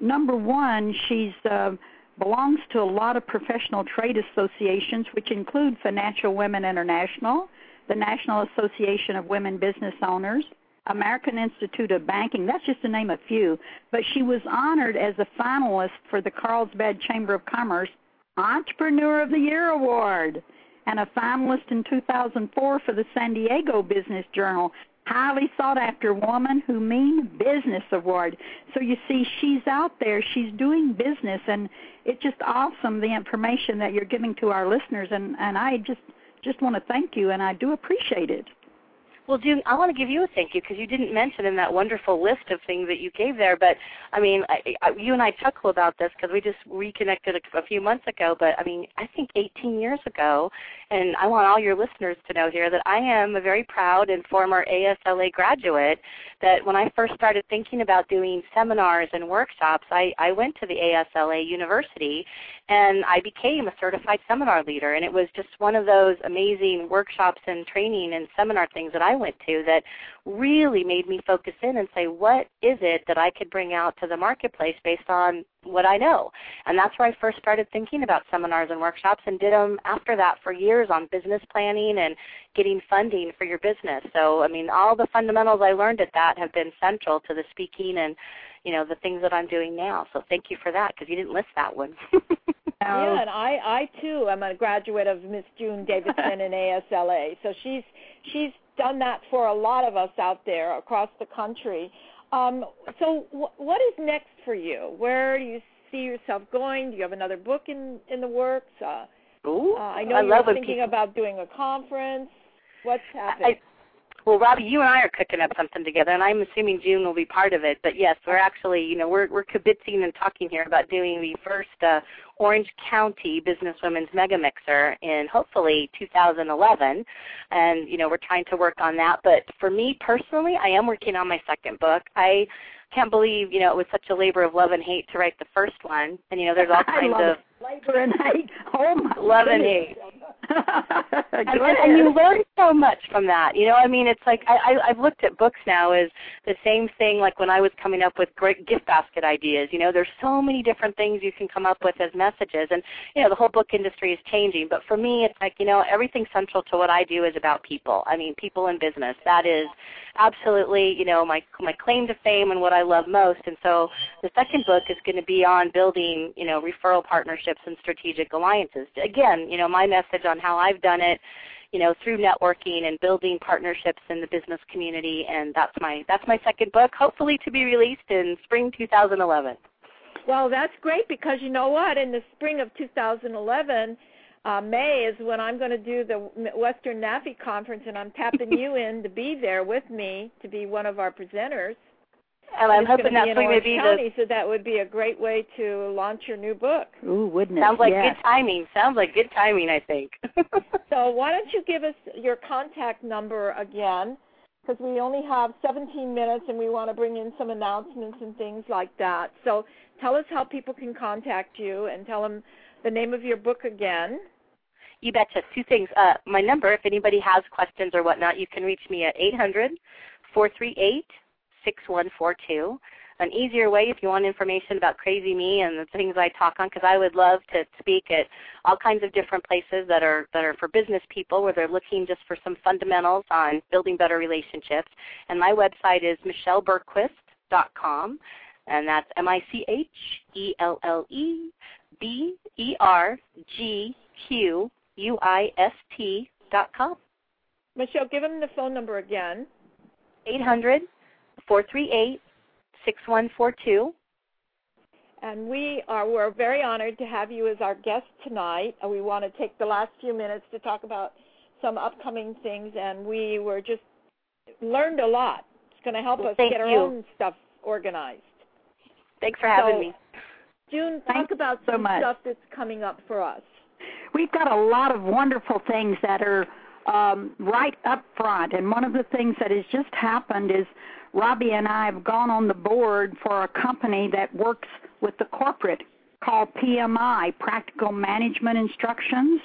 Number one, she's uh, belongs to a lot of professional trade associations, which include Financial Women International, the National Association of Women Business Owners, American Institute of Banking. That's just to name a few. But she was honored as a finalist for the Carlsbad Chamber of Commerce Entrepreneur of the Year Award and a finalist in 2004 for the San Diego Business Journal highly sought after woman who mean business award so you see she's out there she's doing business and it's just awesome the information that you're giving to our listeners and and i just just want to thank you and i do appreciate it well, June, I want to give you a thank you because you didn't mention in that wonderful list of things that you gave there. But I mean, I, I, you and I chuckle about this because we just reconnected a, a few months ago. But I mean, I think 18 years ago, and I want all your listeners to know here that I am a very proud and former ASLA graduate. That when I first started thinking about doing seminars and workshops, I, I went to the ASLA University and I became a certified seminar leader. And it was just one of those amazing workshops and training and seminar things that I went to that really made me focus in and say, what is it that I could bring out to the marketplace based on what I know? And that's where I first started thinking about seminars and workshops and did them after that for years on business planning and getting funding for your business. So, I mean, all the fundamentals I learned at that have been central to the speaking and you know the things that I'm doing now. So thank you for that because you didn't list that one. <laughs> yeah, and I I too am a graduate of Miss June <laughs> Davidson in ASLA. So she's she's done that for a lot of us out there across the country. Um, so w- what is next for you? Where do you see yourself going? Do you have another book in in the works? Uh, Ooh, uh, I know I you're love thinking people... about doing a conference. What's happening? I, well, Robbie, you and I are cooking up something together, and I'm assuming June will be part of it. But yes, we're actually, you know, we're we're kibitzing and talking here about doing the first uh, Orange County Business Women's Mega Mixer in hopefully 2011, and you know, we're trying to work on that. But for me personally, I am working on my second book. I can't believe, you know, it was such a labor of love and hate to write the first one, and you know, there's all <laughs> kinds of labor and hate. Oh my love and hate. <laughs> and, and, you learn so much from that. You know, I mean, it's like I, I I've looked at books now as the same thing. Like when I was coming up with great gift basket ideas. You know, there's so many different things you can come up with as messages, and you know, the whole book industry is changing. But for me, it's like you know, everything central to what I do is about people. I mean, people in business. That is absolutely you know my my claim to fame and what I love most. And so the second book is going to be on building you know referral partnerships and strategic alliances. Again, you know, my message on how I've done it you know, through networking and building partnerships in the business community. And that's my that's my second book, hopefully to be released in spring 2011. Well, that's great because you know what? In the spring of 2011, uh, May is when I'm going to do the Western NAFI conference, and I'm tapping <laughs> you in to be there with me to be one of our presenters. And I'm hoping that's going to be County, the. So that would be a great way to launch your new book. Ooh, wouldn't it? Sounds like yes. good timing. Sounds like good timing. I think. <laughs> so why don't you give us your contact number again? Because we only have 17 minutes, and we want to bring in some announcements and things like that. So tell us how people can contact you, and tell them the name of your book again. You betcha. Two things. Uh, my number, if anybody has questions or whatnot, you can reach me at eight hundred four three eight 6142. An easier way if you want information about Crazy Me and the things I talk on, because I would love to speak at all kinds of different places that are that are for business people where they're looking just for some fundamentals on building better relationships. And my website is michellebergquist.com, and that's M I C H E L L E B E R G Q U I S T dot com. Michelle, give them the phone number again. Eight hundred 438 6142. And we are we're very honored to have you as our guest tonight. We want to take the last few minutes to talk about some upcoming things, and we were just learned a lot. It's going to help well, us get our you. own stuff organized. Thanks for having so, me. June, talk Thanks about so some much. stuff that's coming up for us. We've got a lot of wonderful things that are um, right up front, and one of the things that has just happened is Robbie and I have gone on the board for a company that works with the corporate called PMI, Practical Management Instructions,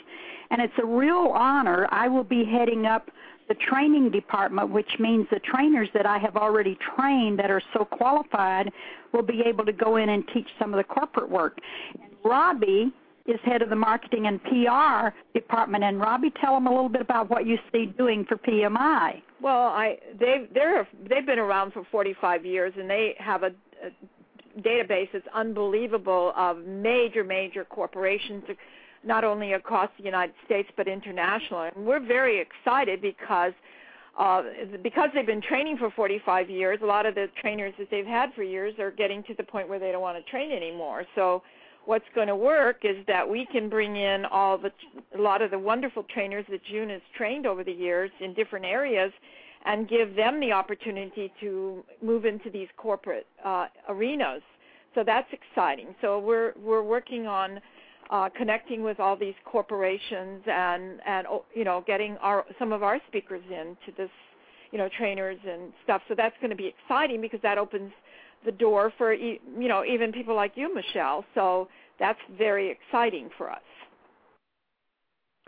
and it's a real honor. I will be heading up the training department, which means the trainers that I have already trained that are so qualified will be able to go in and teach some of the corporate work. And Robbie is head of the marketing and PR department. And Robbie, tell them a little bit about what you see doing for PMI. Well, I they've they're they've been around for 45 years, and they have a, a database that's unbelievable of major major corporations not only across the United States but internationally. And we're very excited because uh, because they've been training for 45 years, a lot of the trainers that they've had for years are getting to the point where they don't want to train anymore. So what's going to work is that we can bring in all the a lot of the wonderful trainers that June has trained over the years in different areas and give them the opportunity to move into these corporate uh, arenas. So that's exciting. So we're we're working on uh, connecting with all these corporations and and oh, you know getting our some of our speakers in to this you know trainers and stuff. So that's going to be exciting because that opens the door for you know even people like you, Michelle. So that's very exciting for us.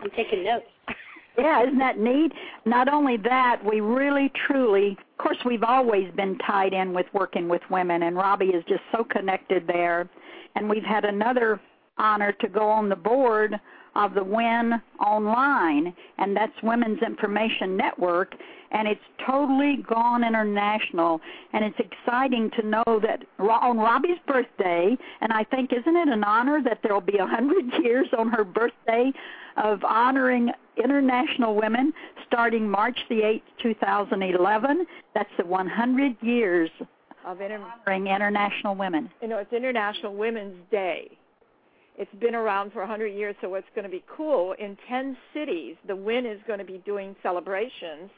I'm taking notes. <laughs> <laughs> yeah, isn't that neat? Not only that, we really truly, of course, we've always been tied in with working with women, and Robbie is just so connected there. And we've had another honor to go on the board of the WIN Online, and that's Women's Information Network, and it's totally gone international. And it's exciting to know that on Robbie's birthday, and I think isn't it an honor that there will be a hundred <laughs> years on her birthday of honoring international women starting March the 8th, 2011. That's the 100 years of inter- honoring international women. You know, it's International Women's Day. It's been around for 100 years, so what's going to be cool, in 10 cities, the WIN is going to be doing celebrations.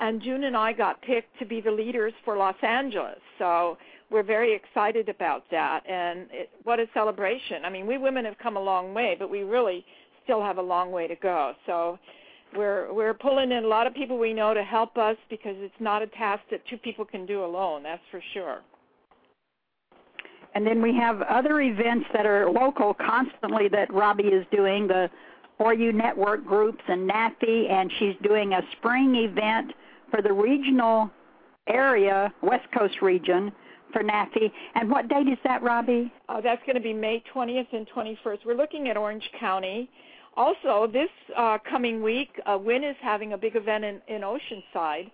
And June and I got picked to be the leaders for Los Angeles. So we're very excited about that. And it, what a celebration. I mean, we women have come a long way, but we really still have a long way to go. So we're we're pulling in a lot of people we know to help us because it's not a task that two people can do alone, that's for sure. And then we have other events that are local constantly that Robbie is doing, the For You Network groups and NAFI, and she's doing a spring event for the regional area, West Coast region, for NAFI. And what date is that, Robbie? Uh, that's going to be May 20th and 21st. We're looking at Orange County. Also, this uh, coming week, uh, WIN is having a big event in, in Oceanside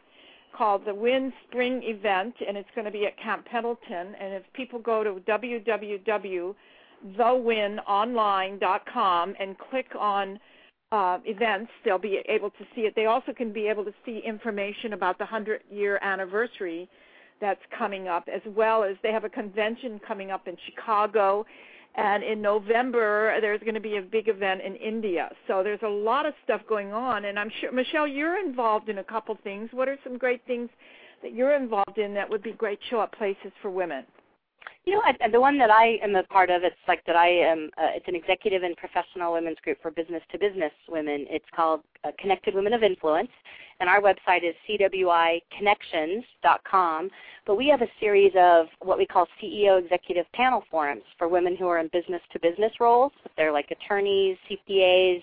called the WIN Spring Event, and it's going to be at Camp Pendleton. And if people go to www.thewinonline.com and click on uh, events, they'll be able to see it. They also can be able to see information about the 100 year anniversary that's coming up, as well as they have a convention coming up in Chicago and in November, there's going to be a big event in India. So there's a lot of stuff going on. And I'm sure, Michelle, you're involved in a couple things. What are some great things that you're involved in that would be great show up places for women? You know, I, the one that I am a part of, it's like that I am. Uh, it's an executive and professional women's group for business to business women. It's called uh, Connected Women of Influence, and our website is cwiconnections.com. But we have a series of what we call CEO executive panel forums for women who are in business to business roles. They're like attorneys, CPAs,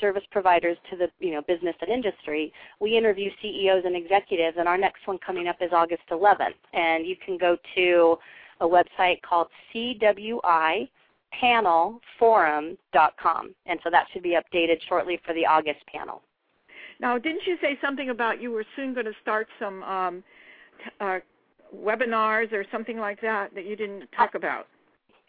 service providers to the you know business and industry. We interview CEOs and executives, and our next one coming up is August 11th. And you can go to a website called cwipanelforum.com. And so that should be updated shortly for the August panel. Now, didn't you say something about you were soon going to start some um, uh, webinars or something like that that you didn't talk about?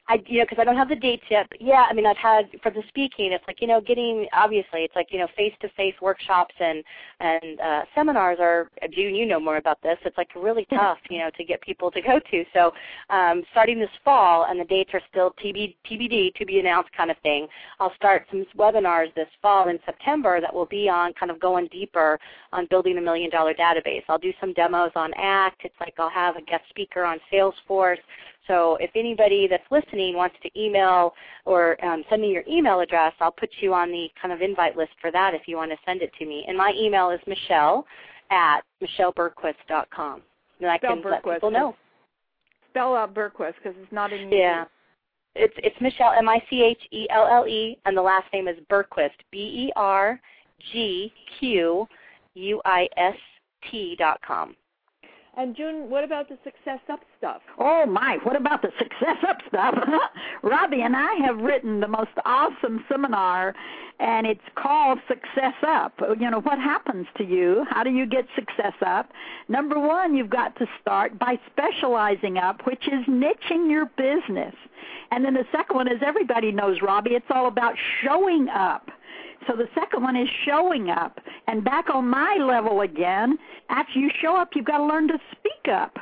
I you know because I don't have the dates yet. But yeah, I mean I've had for the speaking. It's like you know getting obviously it's like you know face to face workshops and and uh, seminars are. June, you know more about this. It's like really tough you know to get people to go to. So um, starting this fall and the dates are still TB, TBD to be announced kind of thing. I'll start some webinars this fall in September that will be on kind of going deeper on building a million dollar database. I'll do some demos on ACT. It's like I'll have a guest speaker on Salesforce. So if anybody that's listening wants to email or um, send me your email address, I'll put you on the kind of invite list for that if you want to send it to me. And my email is michelle at michellebergquist.com. And I Spell can Bergquist. let people know. Spell out Bergquist because it's not in Yeah. It's it's Michelle M I C H E L L E and the last name is Bergquist B E R G Q U-I-S-T dot com. And June, what about the Success Up stuff? Oh my, what about the Success Up stuff? <laughs> Robbie and I have written the most awesome seminar and it's called Success Up. You know, what happens to you? How do you get success up? Number 1, you've got to start by specializing up, which is niching your business. And then the second one is everybody knows Robbie, it's all about showing up. So the second one is showing up. And back on my level again, after you show up, you've got to learn to speak up.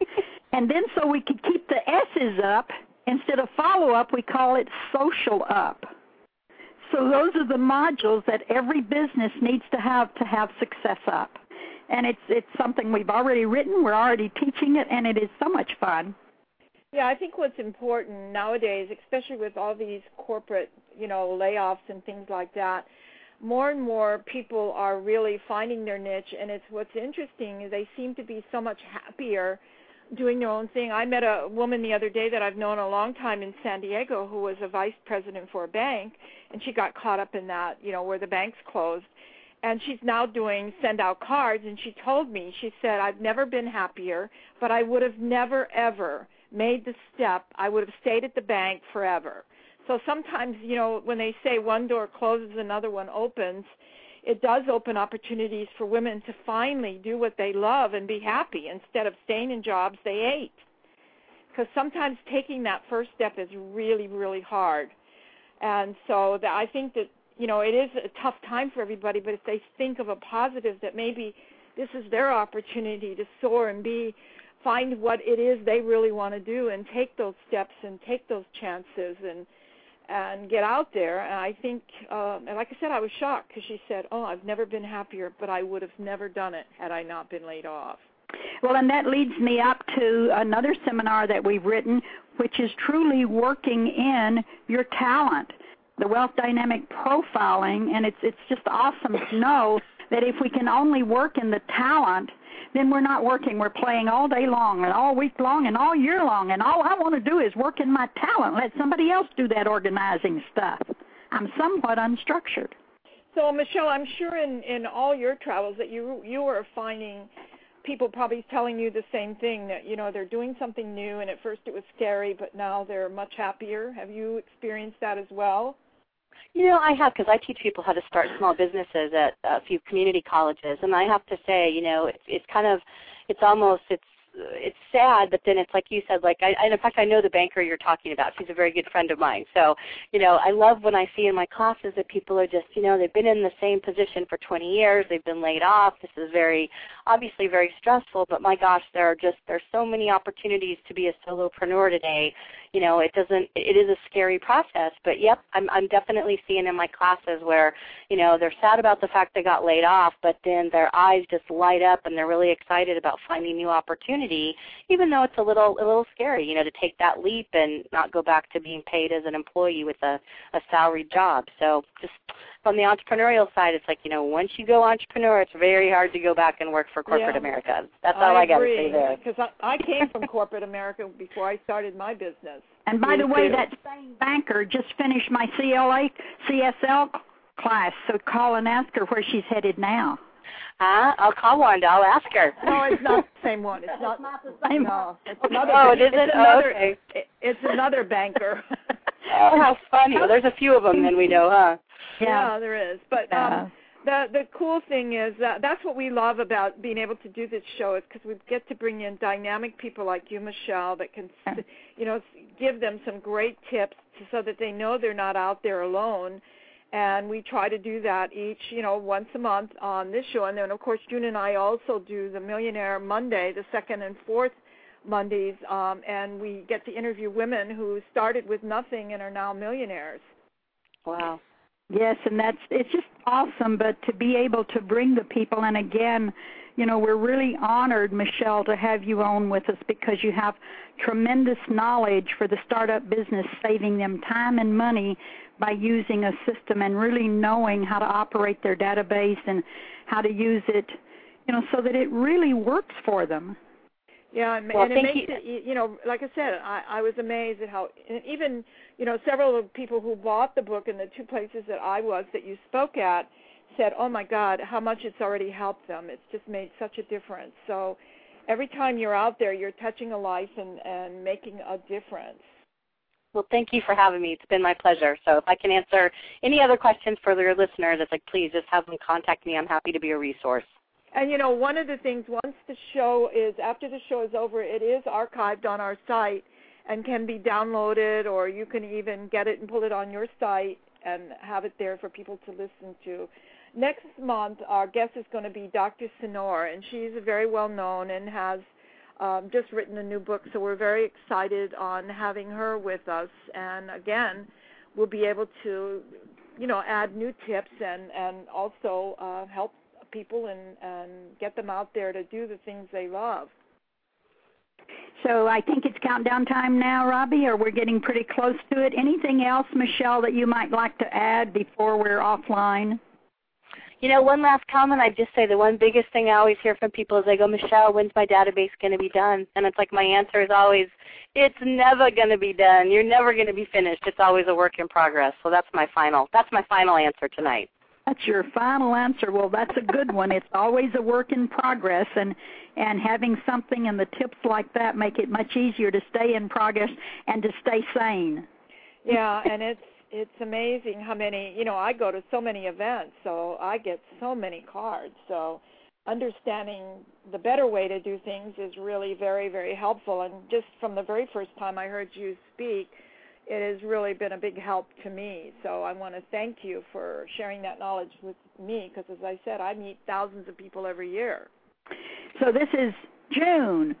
<laughs> and then so we can keep the S's up, instead of follow up, we call it social up. So those are the modules that every business needs to have to have success up. And it's it's something we've already written, we're already teaching it, and it is so much fun. Yeah, I think what's important nowadays, especially with all these corporate, you know, layoffs and things like that, more and more people are really finding their niche and it's what's interesting is they seem to be so much happier doing their own thing. I met a woman the other day that I've known a long time in San Diego who was a vice president for a bank and she got caught up in that, you know, where the banks closed. And she's now doing send out cards and she told me, she said, I've never been happier, but I would have never ever made the step, I would have stayed at the bank forever. So sometimes, you know, when they say one door closes, another one opens, it does open opportunities for women to finally do what they love and be happy instead of staying in jobs they hate. Because sometimes taking that first step is really, really hard. And so that I think that, you know, it is a tough time for everybody, but if they think of a positive that maybe this is their opportunity to soar and be find what it is they really want to do and take those steps and take those chances and and get out there. And I think, uh, and like I said, I was shocked because she said, "Oh, I've never been happier, but I would have never done it had I not been laid off." Well, and that leads me up to another seminar that we've written, which is truly working in your talent, the wealth dynamic profiling, and it's it's just awesome to know that if we can only work in the talent then we're not working. We're playing all day long and all week long and all year long. And all I want to do is work in my talent. Let somebody else do that organizing stuff. I'm somewhat unstructured. So Michelle, I'm sure in in all your travels that you you are finding people probably telling you the same thing that you know they're doing something new and at first it was scary but now they're much happier. Have you experienced that as well? You know, I have because I teach people how to start small businesses at a few community colleges, and I have to say, you know, it's it's kind of, it's almost it's it's sad, but then it's like you said, like I, in fact I know the banker you're talking about. She's a very good friend of mine. So, you know, I love when I see in my classes that people are just, you know, they've been in the same position for 20 years. They've been laid off. This is very, obviously very stressful. But my gosh, there are just there's so many opportunities to be a solopreneur today. You know, it doesn't. It is a scary process. But yep, I'm I'm definitely seeing in my classes where, you know, they're sad about the fact they got laid off, but then their eyes just light up and they're really excited about finding new opportunity, even though it's a little a little scary, you know, to take that leap and not go back to being paid as an employee with a, a salaried job. So just from the entrepreneurial side, it's like, you know, once you go entrepreneur, it's very hard to go back and work for corporate yeah. America. That's all I, I got to say there. Because I, I came from corporate America before I started my business. And by the way, that same banker just finished my CLA CSL class, so call and ask her where she's headed now. Huh? I'll call Wanda. I'll ask her. No, it's not the same one. It's <laughs> not, not the same no, oh, it's another. Oh, it is it? Another, oh, okay. It, it's another banker. <laughs> oh, how funny. Well, there's a few of them then we know, huh? Yeah, yeah there is. But um the the cool thing is that that's what we love about being able to do this show is because we get to bring in dynamic people like you, Michelle, that can, you know, give them some great tips so that they know they're not out there alone and we try to do that each, you know, once a month on this show. And then, of course, June and I also do the Millionaire Monday, the second and fourth Mondays, um, and we get to interview women who started with nothing and are now millionaires. Wow. Yes, and that's it's just awesome. But to be able to bring the people, and again, you know, we're really honored, Michelle, to have you on with us because you have tremendous knowledge for the startup business, saving them time and money by using a system and really knowing how to operate their database and how to use it, you know, so that it really works for them. Yeah, and, well, and it makes you. it, you know, like I said, I, I was amazed at how even, you know, several of the people who bought the book in the two places that I was that you spoke at said, "Oh my God, how much it's already helped them. It's just made such a difference." So every time you're out there, you're touching a life and and making a difference. Well, thank you for having me. It's been my pleasure. So if I can answer any other questions for your listeners, it's like please just have them contact me. I'm happy to be a resource. And you know, one of the things once the show is after the show is over, it is archived on our site and can be downloaded or you can even get it and pull it on your site and have it there for people to listen to. Next month, our guest is going to be Dr. Senor, and she's very well known and has um, just written a new book. So we're very excited on having her with us. And again, we'll be able to, you know, add new tips and and also uh, help people and and get them out there to do the things they love. So I think it's countdown time now, Robbie, or we're getting pretty close to it. Anything else, Michelle, that you might like to add before we're offline? You know, one last comment I'd just say the one biggest thing I always hear from people is they go, Michelle, when's my database going to be done? And it's like my answer is always, it's never going to be done. You're never going to be finished. It's always a work in progress. So that's my final. That's my final answer tonight. That's your final answer. Well, that's a good one. It's always a work in progress, and and having something and the tips like that make it much easier to stay in progress and to stay sane. Yeah, and it's it's amazing how many you know I go to so many events, so I get so many cards. So understanding the better way to do things is really very very helpful. And just from the very first time I heard you speak it has really been a big help to me. So I want to thank you for sharing that knowledge with me because, as I said, I meet thousands of people every year. So this is June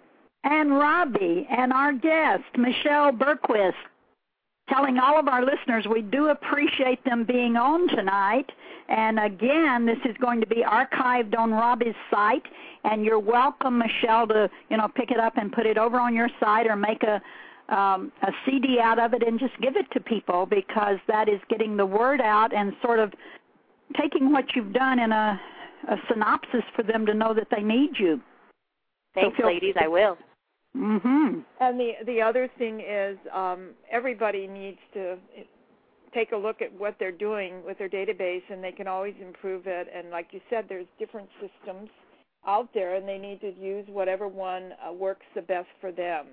and Robbie and our guest, Michelle Bergquist, telling all of our listeners we do appreciate them being on tonight. And again, this is going to be archived on Robbie's site, and you're welcome, Michelle, to you know pick it up and put it over on your site or make a um, a CD out of it and just give it to people because that is getting the word out and sort of taking what you've done in a, a synopsis for them to know that they need you. Thanks, so ladies. I will. Mhm. And the the other thing is um, everybody needs to take a look at what they're doing with their database, and they can always improve it. And like you said, there's different systems out there, and they need to use whatever one uh, works the best for them.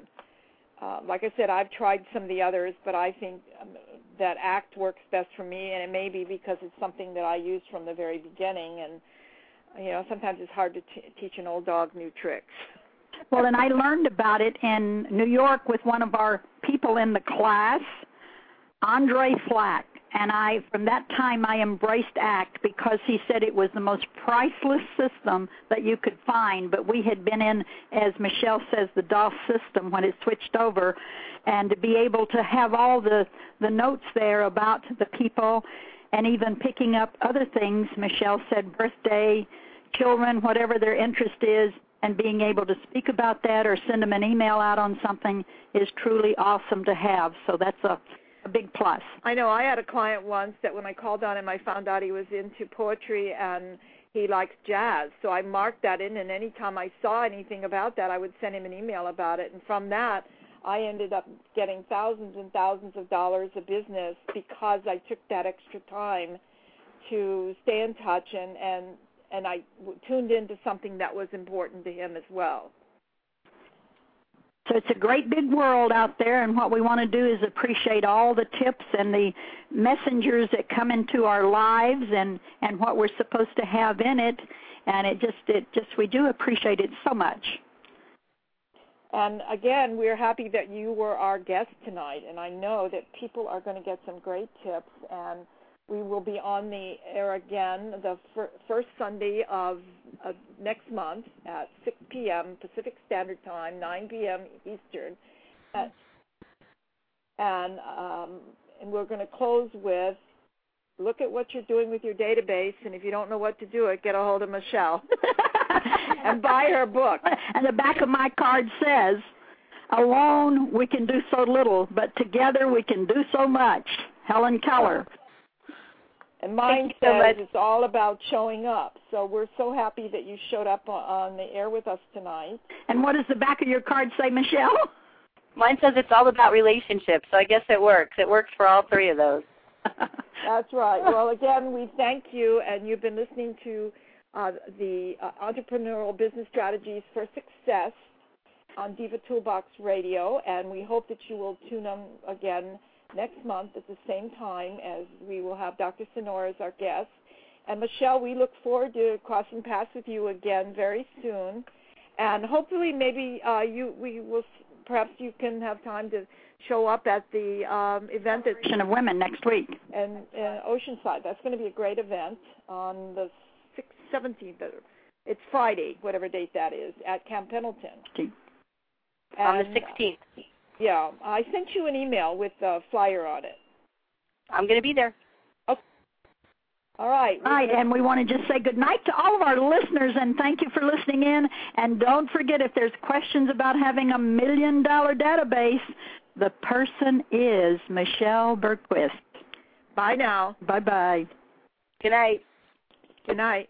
Uh, like I said, I've tried some of the others, but I think um, that ACT works best for me, and it may be because it's something that I used from the very beginning. And you know, sometimes it's hard to t- teach an old dog new tricks. Well, and I learned about it in New York with one of our people in the class, Andre Flack and I from that time I embraced ACT because he said it was the most priceless system that you could find. But we had been in, as Michelle says, the DOS system when it switched over, and to be able to have all the the notes there about the people, and even picking up other things. Michelle said birthday, children, whatever their interest is. And being able to speak about that or send them an email out on something is truly awesome to have. So that's a a big plus. I know. I had a client once that when I called on him, I found out he was into poetry and he likes jazz. So I marked that in, and anytime I saw anything about that, I would send him an email about it. And from that, I ended up getting thousands and thousands of dollars of business because I took that extra time to stay in touch and and and I tuned into something that was important to him as well. So it's a great big world out there, and what we want to do is appreciate all the tips and the messengers that come into our lives, and and what we're supposed to have in it. And it just it just we do appreciate it so much. And again, we're happy that you were our guest tonight, and I know that people are going to get some great tips and we will be on the air again the fir- first Sunday of, of next month at 6 p.m. Pacific Standard Time, 9 p.m. Eastern. At, and um, and we're going to close with look at what you're doing with your database, and if you don't know what to do it, get a hold of Michelle <laughs> and buy her book. And the back of my card says, "Alone we can do so little, but together we can do so much." Helen Keller. And mine so says much. it's all about showing up. So we're so happy that you showed up on, on the air with us tonight. And what does the back of your card say, Michelle? <laughs> Mine says it's all about relationships, so I guess it works. It works for all three of those. <laughs> That's right. Well, again, we thank you, and you've been listening to uh, the uh, Entrepreneurial Business Strategies for Success on Diva Toolbox Radio, and we hope that you will tune in again next month at the same time as we will have Dr. Sonora as our guest. And Michelle, we look forward to crossing paths with you again very soon, and hopefully, maybe uh, you we will perhaps you can have time to show up at the um, event at of Women next week. and, in Oceanside. That's going to be a great event on the 6th, 17th. It's Friday, whatever date that is, at Camp Pendleton. On the And, uh, 16th. Yeah, I sent you an email with a flyer on it. I'm going to be there. Oh. All right. we're Right, gonna- and we want to just say good night to all of our listeners and thank you for listening in. And don't forget if there's questions about having a million dollar database, the person is Michelle Bergquist. Bye now. Bye bye. Good night. Good night.